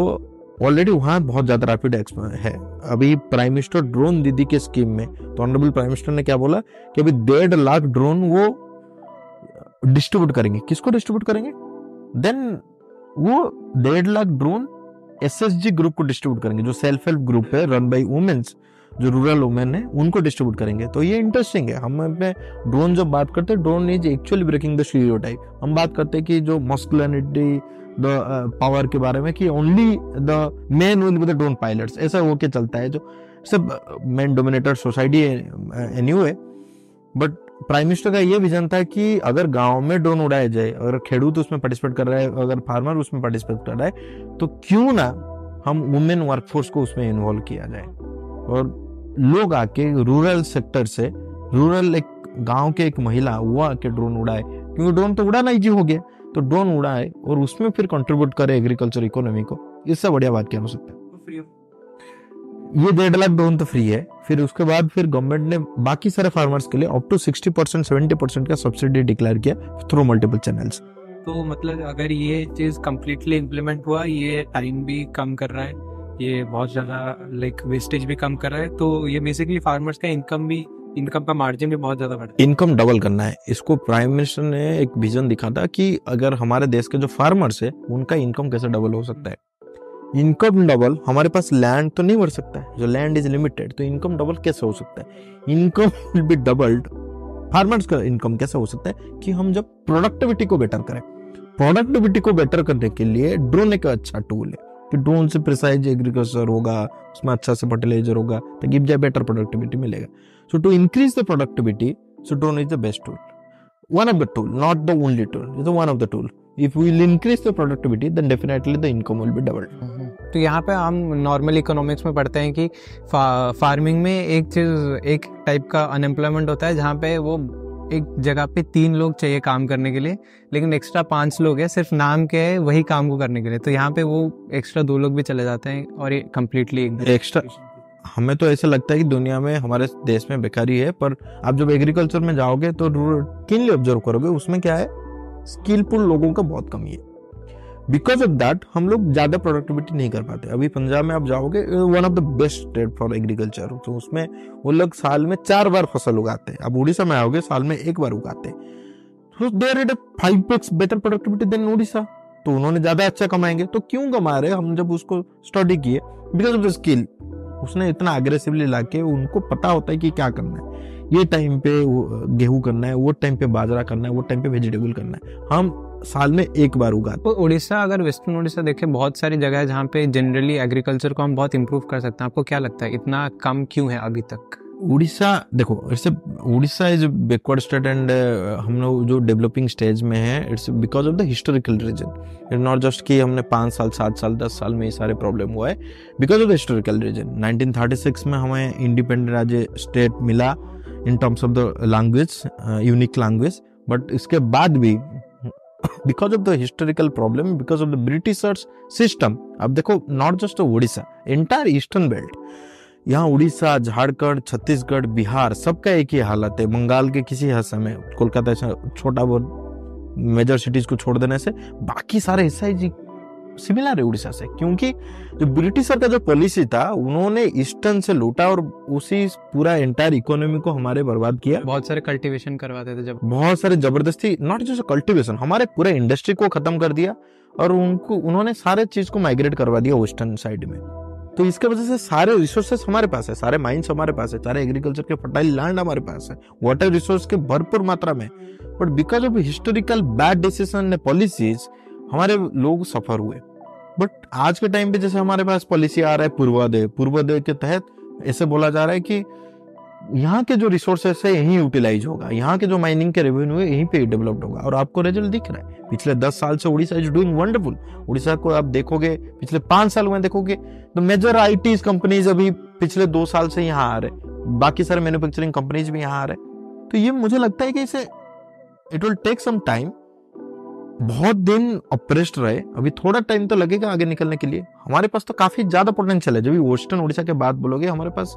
ऑलरेडी वहाँ बहुत ज़्यादा रैपिड है। अभी प्राइम मिनिस्टर ड्रोन दीदी के स्कीम में तो ऑनरेबल प्राइम मिनिस्टर ने क्या बोला कि अभी डेढ़ लाख ड्रोन वो डिस्ट्रीब्यूट करेंगे। किसको डिस्ट्रीब्यूट करेंगे? देन वो डेढ़ लाख ड्रोन एसएसजी ग्रुप को डिस्ट्रीब्यूट करेंगे, जो सेल्फ हेल्प ग्रुप है रन बाई वुमेन्स जो रूरल वुमेन है, उनको डिस्ट्रीब्यूट करेंगे। तो ये इंटरेस्टिंग है। हम अपने ड्रोन जब बात करते हैं drone is actually breaking the type हम बात करते हैं कि जो मस्कुलिनिटी द पावर के बारे में, कि only the men will be the drone pilots ऐसा होके चलता है जो सब मेन डोमिनेटर सोसाइटी एनी है बट प्राइम मिनिस्टर का ये विजन था कि अगर गाँव में ड्रोन उड़ाया जाए, अगर खेडूत उसमें पार्टिसिपेट कर रहा है, अगर फार्मर उसमें पार्टिसिपेट कर रहा है तो क्यों ना हम वुमेन वर्कफोर्स को उसमें इन्वॉल्व किया जाए? और लोग आके रूरल सेक्टर से रूरल एक गाँव के एक महिला वो आके ड्रोन उड़ाए। क्योंकि ड्रोन तो उड़ाना ही हो गया। तो ड्रोन उड़ाए और उसमें फिर कंट्रीब्यूट करे एग्रीकल्चर इकोनॉमी को। इससे बढ़िया बात क्या हो सकता है? ये डेढ़ लाख ड्रोन तो फ्री है। फिर उसके बाद फिर गवर्नमेंट ने बाकी सारे फार्मर्स के लिए up to sixty percent seventy percent का सब्सिडी डिक्लेयर किया थ्रू मल्टीपल चैनल्स तो मतलब अगर ये चीज़ कम्प्लीटली इम्प्लीमेंट हुआ ये टाइम भी कम कर रहा है। ये बहुत ज़्यादा लाइक वेस्टेज भी कम कर रहा है। तो ये बेसिकली फार्मर्स का इनकम भी इनकम का मार्जिन भी बहुत ज़्यादा बढ़ा इनकम डबल करना है। इसको प्राइम मिनिस्टर ने एक विजन दिखा था कि अगर हमारे देश के जो फार्मर्स है, उनका इनकम कैसे डबल हो सकता है। इनकम डबल हमारे पास लैंड तो नहीं बढ़ सकता है। जो लैंड इज़ लिमिटेड तो इनकम डबल कैसे हो सकता है? Income will be doubled farmers का इनकम कैसे हो सकता है कि हम जब प्रोडक्टिविटी को बेटर करें? प्रोडक्टिविटी को बेटर करने के लिए ड्रोन एक अच्छा टूल है। कि ड्रोन से प्रिसाइज एग्रीकल्चर होगा उसमें अच्छा से फर्टिलाइज़र होगा तो गिव जाए बेटर प्रोडक्टिविटी मिलेगा। So to increase the productivity so drone is the best tool one of the tool not the only tool it's one of the tool. If we will increase the productivity then definitely the income will be doubled. तो यहाँ पे हम normal economics में पढ़ते हैं कि फा, farming में एक चीज़ एक टाइप का अनएम्प्लॉयमेंट होता है जहाँ पे वो एक जगह पे तीन लोग चाहिए काम करने के लिए लेकिन एक्स्ट्रा पाँच लोग हैं सिर्फ़ नाम के है वही काम को करने के लिए। तो यहाँ पे वो एक्स्ट्रा दो लोग भी चले जाते हैं और ये कम्प्लीटली एक्स्ट्रा हमें तो ऐसा लगता है कि दुनिया में हमारे देश में बेकारी है पर आप जब एग्रीकल्चर में जाओगे तो रूरल किन लिए ऑब्ज़र्व करोगे उसमें क्या है? स्किलफुल लोगों का बहुत कमी है। बिकॉज़ ऑफ़ दैट हम लोग ज़्यादा प्रोडक्टिविटी नहीं कर पाते। अभी पंजाब में आप जाओगे one of the best state for agriculture तो उसमें वो लोग साल में चार बार फ़सल उगाते हैं। अब उड़ीसा में आओगे, साल में एक बार उगाते हैं। There it five x better productivity than Orissa. तो उन्होंने ज़्यादा अच्छा कमाएँगे। तो क्यों कमा रहे हम जब उसको स्टडी किए बिकॉज़ ऑफ़ द स्किल उसने इतना अग्रेसिवली लाके उनको पता होता है कि क्या करना है। ये टाइम पे गेहूँ करना है, वो टाइम पे बाजरा करना है, वो टाइम पे वेजिटेबल करना है। हम साल में एक बार उगाते तो उड़ीसा अगर वेस्टर्न उड़ीसा देखे बहुत सारी जगह है जहाँ पे जनरली एग्रीकल्चर को हम बहुत इम्प्रूव कर सकते हैं। आपको क्या लगता है इतना कम क्यों है अभी तक? उड़ीसा देखो it's Orissa is backward state and हम लोग जो डेवलपिंग स्टेज में है it's because of the historical reason it not just कि हमने पाँच साल सात साल दस साल में ये सारे प्रॉब्लम हुआ है। Because of the historical reason 1936 में हमें इंडिपेंडेंट राज्य स्टेट मिला in terms of the language unique language but इसके बाद भी because of the historical problem because of the Britishers system अब देखो not just Odisha entire eastern belt यहाँ उड़ीसा झारखंड छत्तीसगढ़ बिहार सबका एक ही हालत है। बंगाल के किसी हिस्से में, कोलकाता छोटा बहुत मेजर सिटीज़ को छोड़ देने से, बाकी सारे हिस्सा सिमिलर है उड़ीसा से क्योंकि जो ब्रिटिशर का जो पॉलिसी था उन्होंने ईस्टर्न से लूटा और उसी पूरा एंटायर इकोनॉमी को हमारे बर्बाद किया। बहुत सारे कल्टीवेशन करवाते थे जब। बहुत सारे ज़बरदस्ती नॉट जस्ट कल्टीवेशन हमारे पूरे इंडस्ट्री को खत्म कर दिया और उनको उन्होंने सारे चीज़ को माइग्रेट करवा दिया वेस्टर्न साइड में। तो इसके वजह से सारे रिसोर्सेस हमारे पास है सारे माइंस हमारे पास है सारे एग्रीकल्चर के फर्टाइल लैंड हमारे पास है वाटर रिसोर्स के भरपूर मात्रा में। But because of historical bad decision policies हमारे लोग सफ़र हुए। बट आज के टाइम पे जैसे हमारे पास पॉलिसी आ रहा है पूर्वोदय पूर्वोदय के तहत ऐसे बोला जा रहा है कि यहाँ के जो रिसोर्सेस है, यही यूटिलाइज होगा। यहाँ के जो माइनिंग के रेवेन्यू है, यहीं पे डेवलप्ड होगा। और आपको रिज़ल्ट दिख रहा है। पिछले दस साल से Orissa is doing wonderful Orissa को आप देखोगे, पिछले पाँच साल में देखोगे तो मेजर आई कंपनीज़ अभी पिछले दो साल से यहाँ आ रहे बाकी सारे मैन्युफैक्चरिंग कंपनीज़ भी यहाँ आ रहे तो ये मुझे लगता है कि इसे it will take some time बहुत दिन ऑपरेस्ट रहे। अभी थोड़ा टाइम तो लगेगा आगे निकलने के लिए। हमारे पास तो काफ़ी ज़्यादा पोटेंशियल है। जब वेस्टर्न उड़ीसा के बाद बोलोगे, हमारे पास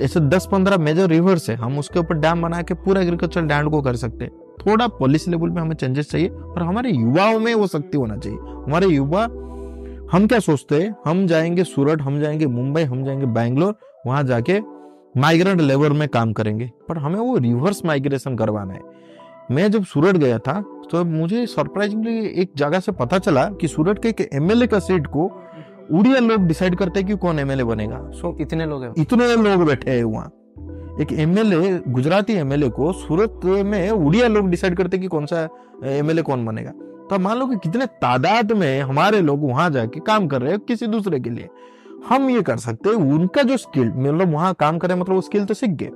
ऐसे दस पंद्रह मेजर रिवर्स है। हम उसके ऊपर डैम बना के पूरा एग्रीकल्चर लैंड को कर सकते हैं। थोड़ा पॉलिसी लेवल में हमें चेंजेस चाहिए और हमारे युवाओं में वो शक्ति होना चाहिए। हमारे युवा, हम क्या सोचते हैं? हम जाएँगे सूरत, हम जाएँगे मुंबई, हम जाएँगे बैंगलोर, वहाँ जाके माइग्रेंट लेबर में काम करेंगे। पर हमें वो रिवर्स माइग्रेशन करवाना है। मैं जब सूरत गया था तो मुझे सरप्राइजिंगली एक जगह से पता चला कि सूरत के एक एमएलए का सीट को उड़िया लोग डिसाइड करते हैं कि कौन एमएलए बनेगा। सो so, इतने लोग हैं? इतने लोग बैठे हैं वहाँ। एक एमएलए गुजराती एमएलए को सूरत में उड़िया लोग डिसाइड करते कि कौन सा एमएलए कौन बनेगा। तो मान लो कि कितने तादाद में हमारे लोग वहाँ जाके काम कर रहे हैं किसी दूसरे के लिए। हम ये कर सकते हैं उनका जो स्किल मतलब वहाँ काम करे मतलब वो स्किल तो सीख गए।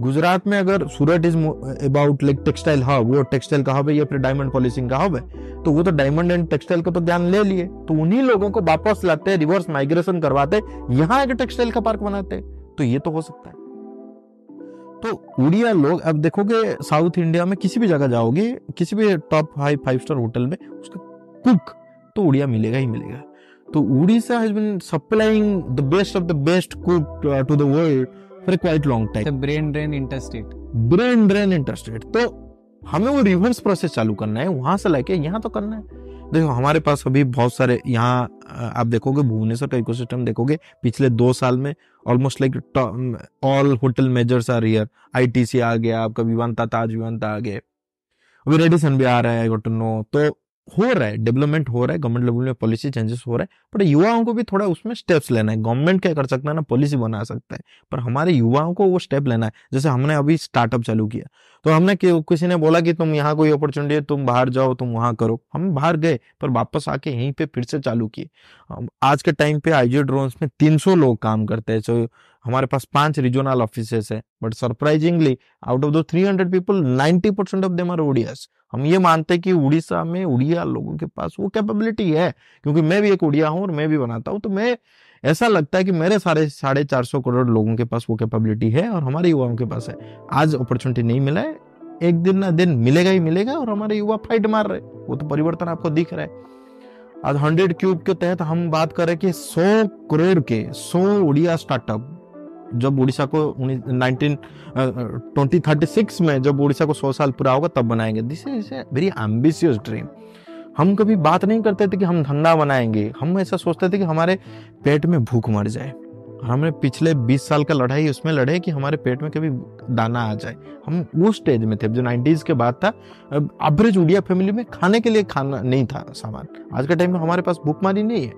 गुजरात में अगर Surat is about like textile hub वो टेक्सटाइल का हब है या फिर डायमंड पॉलिसिंग का हब है तो वो तो डायमंड एंड टेक्सटाइल का तो ध्यान ले लिए। तो उन्हीं लोगों को वापस लाते रिवर्स माइग्रेशन करवाते, यहाँ एक टेक्सटाइल का पार्क बनाते। तो ये तो हो सकता है। तो उड़िया लोग, अब देखोगे साउथ इंडिया में किसी भी जगह जाओगे, किसी भी top five five star hotel में, उसका कुक तो उड़िया मिलेगा ही मिलेगा। तो Orissa has been supplying the best of the best cook to the world for quite long time brain drain interstate brain drain interstate तो हमें वो रिवर्स प्रोसेस चालू करना है वहाँ से लेके यहाँ तो करना है। देखो हमारे पास अभी बहुत सारे यहाँ आप देखोगे भुवनेश्वर का इकोसिस्टम देखोगे पिछले दो साल में almost like all hotel majors are here ITC आ गया आपका विवानता ताज विवानता आ गए। अभी रेडिसन भी आ रहा है नो तो हो रहा है डेवलपमेंट हो रहा है गवर्नमेंट लेवल में पॉलिसी चेंजेस हो रहा है बट युवाओं को भी थोड़ा उसमें स्टेप्स लेना है। गवर्नमेंट क्या कर सकता है ना पॉलिसी बना सकता है, पर हमारे युवाओं को वो स्टेप लेना है। जैसे हमने अभी स्टार्टअप चालू किया तो हमने किसी ने बोला कि तुम यहाँ कोई अपॉर्चुनिटी है, तुम बाहर जाओ, तुम वहाँ करो। हम बाहर गए, पर वापस आके यहीं पे फिर से चालू किए। आज के टाइम पे आईजी ड्रोन में तीन सौ लोग काम करते हैं तो हमारे पास पाँच रीजनल ऑफ़िस है। But surprisingly out of the 300 people 90 percent of them are Odias हम ये मानते हैं कि उड़ीसा में उड़िया लोगों के पास वो कैपेबिलिटी है, क्योंकि मैं भी एक उड़िया हूँ और मैं भी बनाता हूँ तो मैं ऐसा लगता है कि मेरे सारे साढ़े चार सौ करोड़ लोगों के पास वो कैपेबिलिटी है और हमारे युवाओं के पास है। आज अपॉर्चुनिटी नहीं मिला है। एक दिन ना दिन मिलेगा ही मिलेगा और हमारे युवा फाइट मार रहे वो तो परिवर्तन आपको दिख रहा है। आज हंड्रेड क्यूब के तहत हम बात करें कि सौ करोड़ के, सौ उड़िया स्टार्टअप जब उड़ीसा को ट्वेंटी थर्टी सिक्स में जब उड़ीसा को सौ साल पूरा होगा तब बनाएँगे। This is a very ambitious dream हम कभी बात नहीं करते थे कि हम धंधा बनाएँगे। हम ऐसा सोचते थे कि हमारे पेट में भूख मर जाए। और हमने पिछले 20 साल का लड़ाई, उसमें लड़े कि हमारे पेट में कभी दाना आ जाए। हम उस स्टेज में थे जो 90s के बाद था। एवरेज उड़िया फैमिली में खाने के लिए खाना नहीं था सामान। आज के टाइम में हमारे पास भूखमारी नहीं है।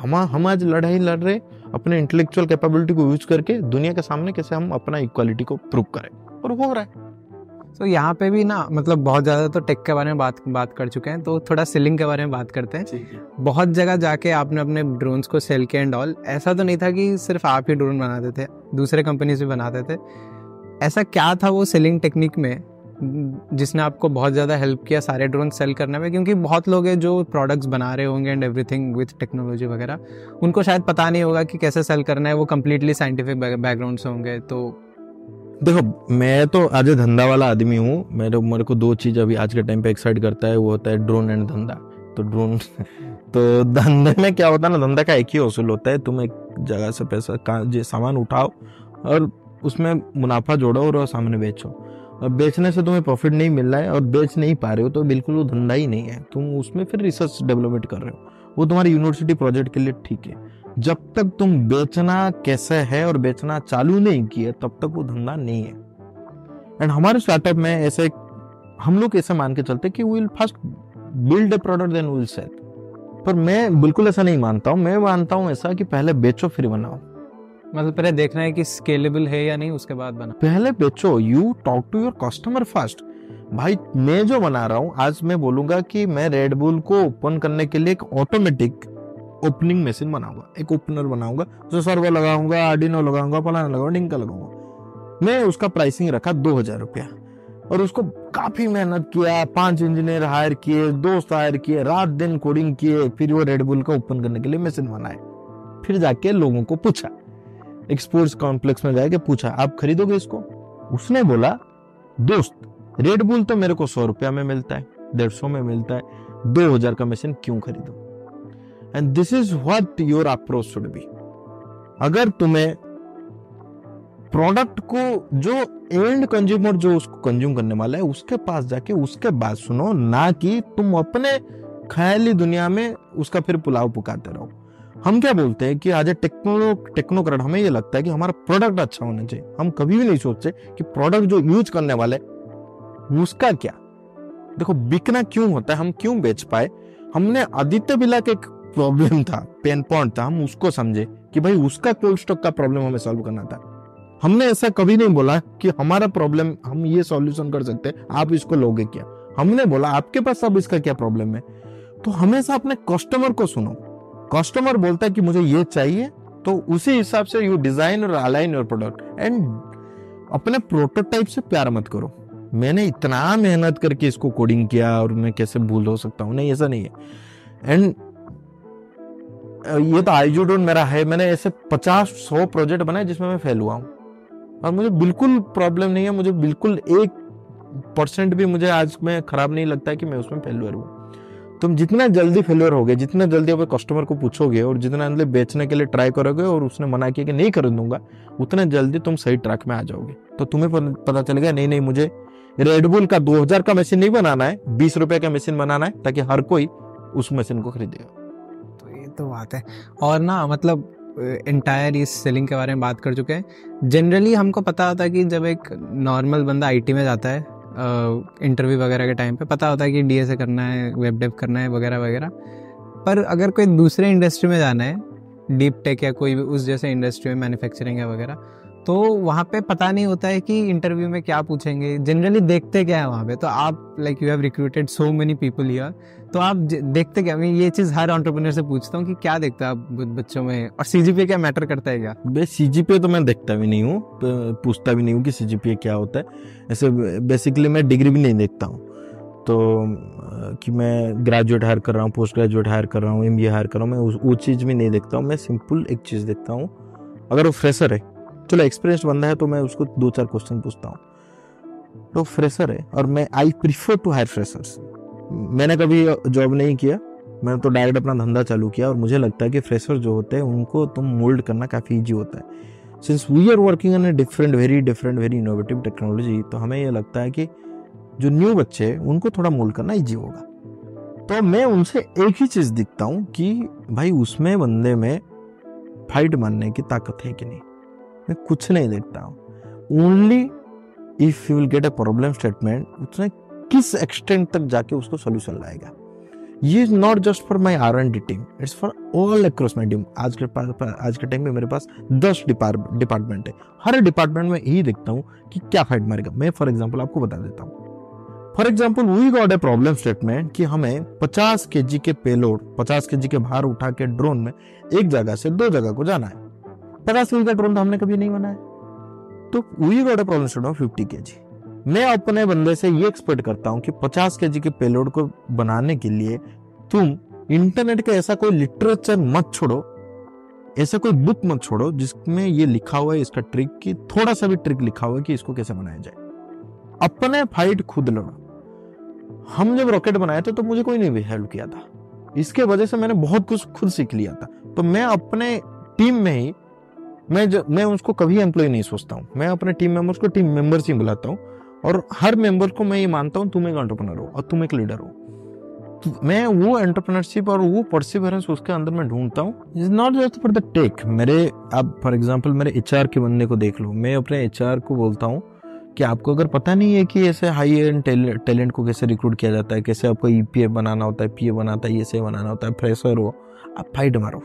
हम हम आज लड़ाई लड़ रहे, अपने इंटेलेक्चुअल कैपेबिलिटी को यूज़ करके दुनिया के सामने कैसे हम अपना इक्वालिटी को प्रूव करें। और हो रहा है। तो so, यहाँ पे भी ना मतलब बहुत ज़्यादा तो टेक के बारे में बात बात कर चुके हैं तो थोड़ा सेलिंग के बारे में बात करते हैं। बहुत जगह जाके आपने अपने ड्रोन्स को सेल किया एंड ऑल ऐसा तो नहीं था कि सिर्फ़ आप ही ड्रोन बनाते थे दूसरे कंपनीज़ भी बनाते थे। ऐसा क्या था वो सेलिंग टेक्निक में जिसने आपको बहुत ज़्यादा हेल्प किया सारे ड्रोन सेल करने में? क्योंकि बहुत लोग हैं जो प्रोडक्ट्स बना रहे होंगे एंड एवरीथिंग विथ टेक्नोलॉजी वगैरह। उनको शायद पता नहीं होगा कि कैसे सेल करना है वो कम्प्लीटली साइंटिफिक बैकग्राउंड से होंगे तो देखो, मैं तो आज धंधा वाला आदमी हूँ। मेरे मेरे को दो चीज़ अभी आज के टाइम पे एक्साइट करता है, वो होता है ड्रोन एंड धंधा। तो ड्रोन तो धंधे में क्या होता है ना, धंधा का एक ही असूल होता है। तुम एक जगह से पैसा सामान उठाओ और उसमें मुनाफा जोड़ो और सामने बेचो। और बेचने से तुम्हें प्रॉफिट नहीं मिल रहा है और बेच नहीं पा रहे हो तो बिल्कुल वो धंधा ही नहीं है। तुम उसमें फिर रिसर्च डेवलपमेंट कर रहे हो। वो तुम्हारी यूनिवर्सिटी प्रोजेक्ट के लिए ठीक है। जब तक तुम बेचना कैसे है और बेचना चालू नहीं किया तब तक वो धंधा नहीं है। एंड हमारे स्टार्टअप में ऐसे हम लोग ऐसे मान के चलते कि we'll first build a product then we'll sell पर मैं बिल्कुल ऐसा नहीं मानता हूँ। मैं मानता हूँ ऐसा कि पहले बेचो फिर बनाओ। मतलब पहले देखना है कि स्केलेबल है या नहीं उसके बाद बना पहले बेचो। You talk to your customer first भाई मैं जो बना रहा हूँ आज मैं बोलूँगा कि मैं रेडबुल को ओपन करने के लिए एक ऑटोमेटिक ओपनिंग मशीन बनाऊँगा, एक ओपनर बनाऊँगा, जो सर्वर लगाऊँगा आर्डिनो लगाऊँगा, फलाना लगाऊँगा डिंका लगाऊँगा। मैं उसका प्राइसिंग रखा दो हज़ार रुपया। और उसको काफ़ी मेहनत किया, पाँच इंजीनियर हायर किए, दोस्त हायर किए, रात दिन कोडिंग किए, फिर वो रेड बुल को ओपन करने के लिए मशीन बनाए। फिर जाके लोगों को पूछा, एक स्पोर्ट्स कॉम्प्लेक्स में जाके पूछा, आप खरीदोगे इसको? उसने बोला, दोस्त रेडबुल तो मेरे को सौ रुपया में मिलता है, डेढ़ सौ में मिलता है, दो हज़ार का मशीन क्यों खरीदो? And this is what your approach should be अगर तुम्हें प्रोडक्ट को जो एंड कंज्यूमर जो उसको कंज्यूम करने वाला है, उसके पास जाके उसके बात सुनो, ना कि तुम अपने ख्याली दुनिया में उसका फिर पुलाव पुकारते रहो। हम क्या बोलते हैं कि आज टेक्नो टेक्नोक्रेट हमें ये लगता है कि हमारा प्रोडक्ट अच्छा होना चाहिए। हम कभी भी नहीं सोचते कि प्रोडक्ट जो यूज़ करने वाले, उसका क्या? देखो, बिकना क्यों होता है? हम क्यों बेच पाए? हमने आदित्य बिला के एक प्रॉब्लम था पेन पॉइंट था, हम उसको समझे कि भाई उसका कोल्ड स्टॉक का प्रॉब्लम हमें सॉल्व करना था। हमने ऐसा कभी नहीं बोला कि हमारा प्रॉब्लम हम ये सॉल्यूशन कर सकते हैं आप इसको लोगे क्या? हमने बोला, आपके पास अब इसका क्या प्रॉब्लम है? तो हमेशा अपने कस्टमर को सुनो। कस्टमर बोलता है कि मुझे ये चाहिए तो उसी हिसाब से यू डिज़ाइन और अलाइन योर प्रोडक्ट एंड अपने प्रोटोटाइप से प्यार मत करो। मैंने इतना मेहनत करके इसको कोडिंग किया और मैं कैसे भूल हो सकता हूँ? नहीं, ऐसा नहीं है। एंड ये तो आईजूडोन मेरा है। मैंने ऐसे पचास सौ प्रोजेक्ट बनाए जिसमें मैं फेल हुआ हूँ। और मुझे बिल्कुल प्रॉब्लम नहीं है, मुझे बिल्कुल एक परसेंट भी मुझे आज में खराब नहीं लगता है कि मैं उसमें फेलुअर हूँ। तुम जितना जल्दी फेलियर होगे, जितना जल्दी अपने कस्टमर को पूछोगे और जितना जल्दी बेचने के लिए ट्राई करोगे और उसने मना किया कि नहीं कर दूँगा, उतना जल्दी तुम सही ट्रैक में आ जाओगे। तो तुम्हें पता चलेगा, नहीं नहीं, मुझे रेडबुल का 2000 का मशीन नहीं बनाना है, बीस रुपए का मशीन बनाना है, ताकि हर कोई उस मशीन को खरीदेगा। तो बात है। और ना मतलब इंटायर इस सेलिंग के बारे में बात कर चुके हैं। जनरली हमको पता होता है कि जब एक नॉर्मल बंदा आईटी में जाता है इंटरव्यू वगैरह के टाइम पे, पता होता है कि डी करना है वेब डेव करना है, वगैरह वगैरह। पर अगर कोई दूसरे इंडस्ट्री में जाना है डीप टेक या कोई भी उस जैसे इंडस्ट्री में मैन्युफैक्चरिंग है वगैरह तो वहाँ पे पता नहीं होता है कि इंटरव्यू में क्या पूछेंगे। जनरली देखते क्या है वहाँ पे। तो आप like you have recruited so many people here तो आप देखते क्या? मैं ये चीज़ हर ऑन्टरप्रनर से पूछता हूँ कि क्या देखते हैं आप बच्चों में? और सीजीपीए क्या मैटर करता है क्या? बे सी तो मैं देखता भी नहीं हूँ पूछता भी नहीं हूँ कि सीजीपीए क्या होता है। ऐसे बेसिकली मैं डिग्री भी नहीं देखता हूँ। तो कि मैं ग्रेजुएट हायर कर रहा हूँ पोस्ट ग्रेजुएट हायर कर रहा हूँ एम हायर कर रहा हूँ, मैं वो चीज़ भी नहीं देखता हूँ। मैं सिंपल एक चीज़ देखता हूँ। अगर वो फ्रेशर है, चलो एक्सपीरियंस बंदा है तो मैं उसको दो चार क्वेश्चन पूछता हूँ। तो फ्रेशर है, और मैं I prefer to hire freshers मैंने कभी जॉब नहीं किया। मैंने तो डायरेक्ट अपना धंधा चालू किया और मुझे लगता है कि फ्रेशर जो होते हैं, उनको तुम मोल्ड करना काफ़ी ईजी होता है। Since we are working in a different very different very innovative technology तो हमें यह लगता है कि जो न्यू बच्चे हैं, उनको थोड़ा मोल्ड करना ईजी होगा। तो मैं उनसे एक ही चीज़ दिखता हूँ कि भाई, उसमें बंदे में फाइट मारने की ताकत है कि नहीं। मैं कुछ नहीं देखता हूँ। Only if you will get a problem statement उसने किस एक्सटेंट तक जाके उसको सोल्यूशन लाएगा? ये is not just for my R and D team it's for all across my team आज के आज के टाइम में मेरे पास दस डिपार्टमेंट है। हर डिपार्टमेंट में यही देखता हूँ कि क्या फाइट मारेगा। मैं फॉर एग्ज़ाम्पल आपको बता देता हूँ। For example we got a problem statement कि हमें 50 के जी के पेलोड 50 के जी के भार उठा के ड्रोन में एक जगह से दो जगह को जाना है। पचास के जी का ड्रोन तो हमने कभी नहीं बनाया। तो we got a problem statement fifty के जी मैं अपने बंदे से ये एक्सपेक्ट करता हूँ कि 50 के के पेलोड को बनाने के लिए तुम इंटरनेट का ऐसा कोई लिटरेचर मत छोड़ो, ऐसा कोई बुक मत छोड़ो जिसमें ये लिखा हुआ है, इसका ट्रिक की थोड़ा सा भी ट्रिक लिखा हुआ है कि इसको कैसे बनाया जाए। अपने फाइट खुद लड़ो। हम जब रॉकेट बनाए थे तो मुझे कोई नहीं हेल्प किया था। इसके वजह से मैंने बहुत कुछ खुद सीख लिया था। तो मैं अपने टीम में ही, मैं मैं उसको कभी एम्प्लॉय नहीं सोचता हूँ। मैं अपने टीम मेंबर्स को टीम मेंबर्स ही बुलाता हूँ। और हर मेंबर को मैं ये मानता हूँ, तुम एक एंटरप्रेनर हो और तुम एक लीडर हो। तो मैं वो एंटरप्रेनरशिप और वो परसिवरेंस उसके अंदर मैं ढूंढता हूँ। Is not just for the tech मेरे अब फॉर एग्ज़ाम्पल मेरे एचआर के बंदे को देख लो। मैं अपने एचआर को बोलता हूँ कि आपको अगर पता नहीं है कि ऐसे हाई एंड टैलेंट को कैसे रिक्रूट किया जाता है, कैसे आपको ई e बनाना होता है पीए बनाता है, ये बनाना होता है फ्रेशर हो, आप फाइट मारो।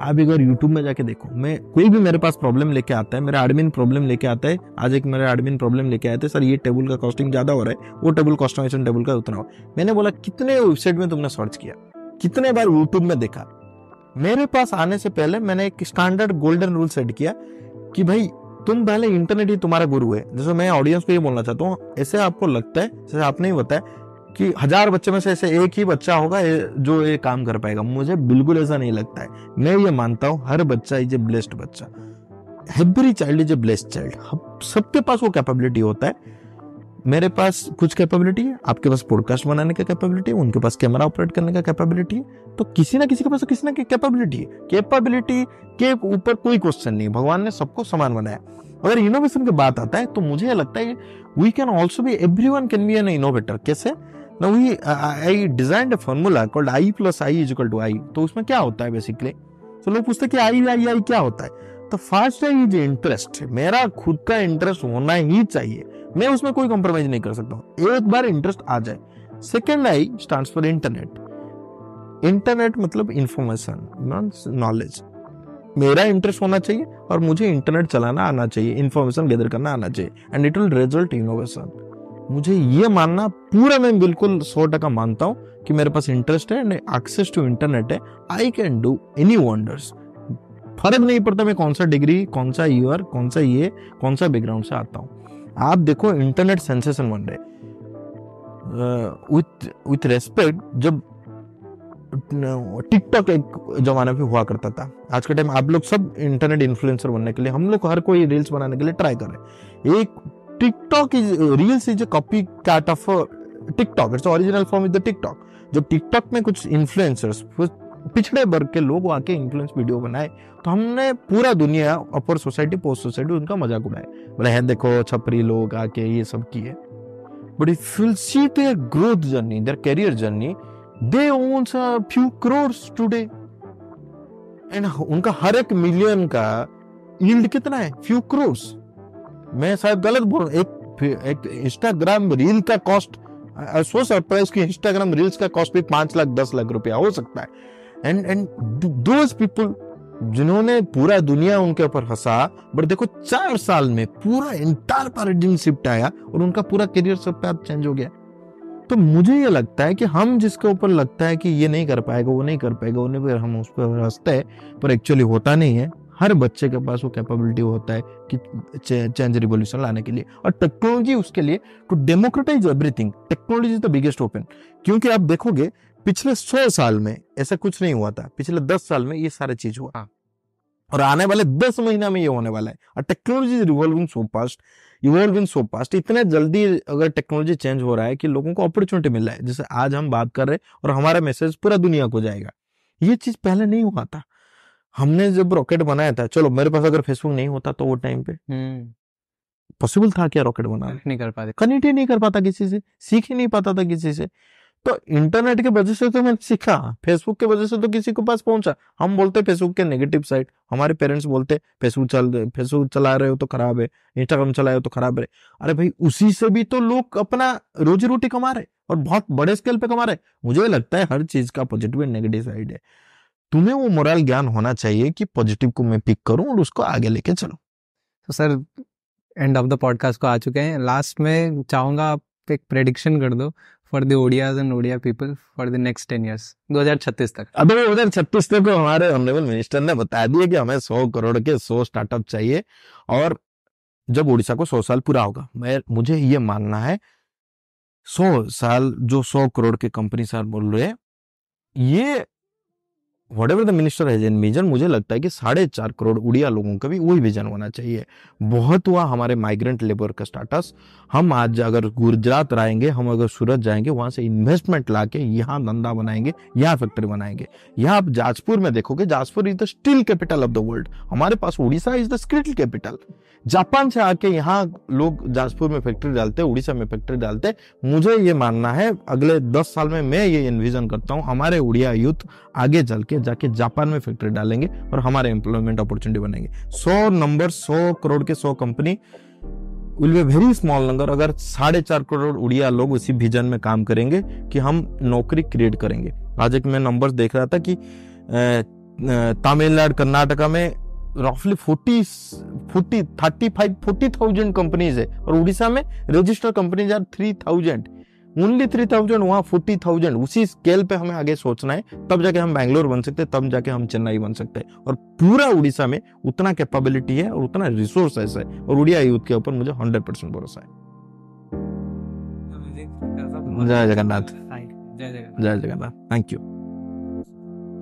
आप एक बार यूट्यूब में जाके देखो। मैं कोई भी मेरे पास प्रॉब्लम लेके आता है, मेरा एडमिन प्रॉब्लम लेके आता है, आज एक मेरा एडमिन प्रॉब्लम लेके आए थे, सर ये टेबल का कॉस्टिंग ज़्यादा हो रहा है, वो टेबल कॉस्टिंग टेबल का उतना हो। मैंने बोला, कितने वेबसाइट में तुमने सर्च किया? कितने बार यूट्यूब में देखा? मेरे पास आने से पहले मैंने एक स्टैंडर्ड गोल्डन रूल सेट किया कि भाई, तुम पहले इंटरनेट ही तुम्हारा गुरु है। जैसे मैं ऑडियंस को ये बोलना चाहता हूँ, ऐसे आपको लगता है, जैसे आपने ही बताया कि हज़ार बच्चे में से ऐसे एक ही बच्चा होगा जो ये काम कर पाएगा। मुझे बिल्कुल ऐसा नहीं लगता है। मैं ये मानता हूँ, हर बच्चा इज़ ए ब्लेस्ड बच्चा। Every child is a blessed child. सबके पास वो कैपेबिलिटी होता है। मेरे पास कुछ कैपेबिलिटी है, आपके पास पॉडकास्ट बनाने का कैपेबिलिटी है, उनके पास कैमरा ऑपरेट करने का कैपेबिलिटी है। तो किसी ना किसी के पास किसी ना किसी कैपेबिलिटी है। कैपेबिलिटी के ऊपर कोई क्वेश्चन नहीं भगवान ने सबको समान बनाया। अगर इनोवेशन की बात आता है तो मुझे लगता है we can also be every one can be an innovator कैसे? इज़ तो उसमें क्या होता है बेसिकली तो लोग पूछते कि क्या होता है? तो फ़र्स्ट है जो इंटरेस्ट मेरा खुद का इंटरेस्ट होना ही चाहिए। मैं उसमें कोई कॉम्प्रोमाइज नहीं कर सकता एक बार इंटरेस्ट आ जाए। Second I stand for internet internet मतलब इंफॉर्मेशन नॉलेज मेरा इंटरेस्ट होना चाहिए और मुझे इंटरनेट चलाना आना चाहिए इंफॉर्मेशन गैदर करना आना चाहिए। And it will result innovation मुझे ये मानना पूरा मैं बिल्कुल सौ टका मानता हूँ कि मेरे पास इंटरेस्ट है एंड एक्सेस टू इंटरनेट है। I can do any wonders फ़र्क नहीं पड़ता मैं कौन सा डिग्री कौन सा ईयर कौन सा ये, कौन सा बैकग्राउंड से आता हूँ। आप देखो इंटरनेट सेंसेशन बन रहे। विथ रेस्पेक्ट जब टिकटॉक एक जमाने पे हुआ करता था। आज के टाइम आप लोग सब इंटरनेट इन्फ्लुएंसर बनने के लिए, हम लोग हर कोई रील्स बनाने के लिए ट्राई कर रहे हैं। एक TikTok is, reels is a copy cat of TikTok. It's original form is the TikTok. जब टिकटॉक में कुछ इन्फ्लुएंसर्स पिछड़े वर्ग के लोग आके इन्फ्लुएंस वीडियो बनाए तो हमने पूरा दुनिया अपर सोसाइटी पोस्ट सोसाइटी उनका मज़ाक उड़ाया। बोले, है, देखो, छपरी लोग आके ये सब किए। But if will see their growth journey their career journey they owns a few crores today and उनका हर एक मिलियन का यील्ड कितना है? फ्यू करोड्स मैं शायद गलत बोल एक एक इंस्टाग्राम रील का कॉस्ट सो सरप्राइज़ कि इंस्टाग्राम रील्स का कॉस्ट भी पाँच लाख, दस लाख रुपया हो सकता है। एंड एंड पीपल जिन्होंने पूरा दुनिया उनके ऊपर हंसा बट देखो चार साल में पूरा इंटायर पैराडिम शिफ्ट आया और उनका पूरा करियर सब पे चेंज हो गया। तो मुझे ये लगता है कि हम जिसके ऊपर लगता है कि ये नहीं कर पाएगा, वो नहीं कर पाएगा, उन्हें फिर हम उस पर हँसते हैं, पर एक्चुअली होता नहीं है। हर बच्चे के पास वो कैपेबिलिटी होता है कि चेंज रिवोल्यूशन लाने के लिए। और टेक्नोलॉजी उसके लिए to democratize everything technology is the biggest open क्योंकि आप देखोगे पिछले सौ साल में ऐसा कुछ नहीं हुआ था। पिछले दस साल में ये सारा चीज़ हुआ। हाँ। और आने वाले दस महीना में ये होने वाला है। और technology is revolving so fast evolving so fast इतने जल्दी अगर टेक्नोलॉजी चेंज हो रहा है कि लोगों को अपॉर्चुनिटी मिल रहा है। जैसे आज हम बात कर रहे हैं और हमारा मैसेज पूरा दुनिया को जाएगा। ये चीज़ पहले नहीं हुआ था। हमने जब रॉकेट बनाया था चलो मेरे पास अगर फेसबुक नहीं होता तो वो टाइम पे। Possible hmm. था क्या रॉकेट बनाना? नहीं कर पाते। कनेक्ट ही नहीं कर पाता किसी से सीख ही नहीं पाता था किसी से। तो इंटरनेट के वजह से तो मैंने सीखा फेसबुक के वजह से तो किसी के पास पहुँचा। हम बोलते फेसबुक के नेगेटिव साइड हमारे पेरेंट्स बोलते फेसबुक चल फेसबुक चला रहे हो तो खराब है इंस्टाग्राम चला रहे हो तो खराब है। अरे भाई उसी से भी तो लोग अपना रोजी रोटी कमा रहे और बहुत बड़े स्केल पे कमा रहे मुझे लगता है हर चीज़ का पॉजिटिव एंड नेगेटिव साइड है। तुम्हें वो मोरल ज्ञान होना चाहिए कि पॉजिटिव को मैं पिक करूँ और उसको आगे लेके चलो। तो sir end of the podcast को आ चुके हैं। लास्ट में चाहूँगा आप एक प्रेडिक्शन कर दो for the Odias and Odia people for the next ten years 2036 तक। अब 2036 तक को हमारे ऑनरेबल मिनिस्टर ने बता दिया कि हमें 100 करोड़ के 100 स्टार्टअप चाहिए और जब उड़ीसा को 100 साल पूरा होगा। मैं मुझे ये मानना है 100 साल जो 100 करोड़ के कंपनी सर बोल रहे हैं ये whatever the minister has an vision मुझे लगता है कि साढ़े चार करोड़ उड़िया लोगों का भी वही विजन होना चाहिए। बहुत हुआ हमारे माइग्रेंट लेबर का स्टाटस हम आज अगर गुजरात रहेंगे हम अगर सूरत जाएँगे, वहाँ से इन्वेस्टमेंट ला के यहाँ धंधा बनाएँगे, यहाँ फैक्ट्री बनाएँगे। यहाँ आप जाजपुर में देखोगे, Jajpur is the steel capital of the world हमारे पास Orissa is the steel capital Japan से आके यहाँ लोग जाजपुर में फैक्ट्री डालते उड़ीसा में फैक्ट्री डालते मुझे ये मानना है, अगले दस साल में मैं ये इन्विजन करता हूँ, हमारे उड़िया यूथ आगे चल के जाके जापान में फैक्ट्री डालेंगे और हमारे एम्प्लॉयमेंट अपॉर्चुनिटी बनेंगे। सौ नंबर सौ करोड़ के सौ company will be very small number अगर साढ़े चार करोड़ उड़िया लोग उसी विजन में काम करेंगे कि हम नौकरी क्रिएट करेंगे। आज एक मैं नंबर देख रहा था कि तमिलनाडु, कर्नाटका में रफली forty forty thirty five forty thousand companies है और उड़ीसा में registered companies are three thousand only three thousand वहाँ फोर्टी थाउज़ेंड उसी स्केल पे हमें आगे सोचना है तब जाके हम बैंगलोर बन सकते हैं तब जाके हम चेन्नई बन सकते। हैं और पूरा उड़ीसा में उतना कैपेबिलिटी है और उतना रिसोर्स ऐसा है और उड़िया यूथ के ऊपर मुझे हंड्रेड परसेंट भरोसा है। जय जगन्नाथ। जय जगन्नाथ। Thank you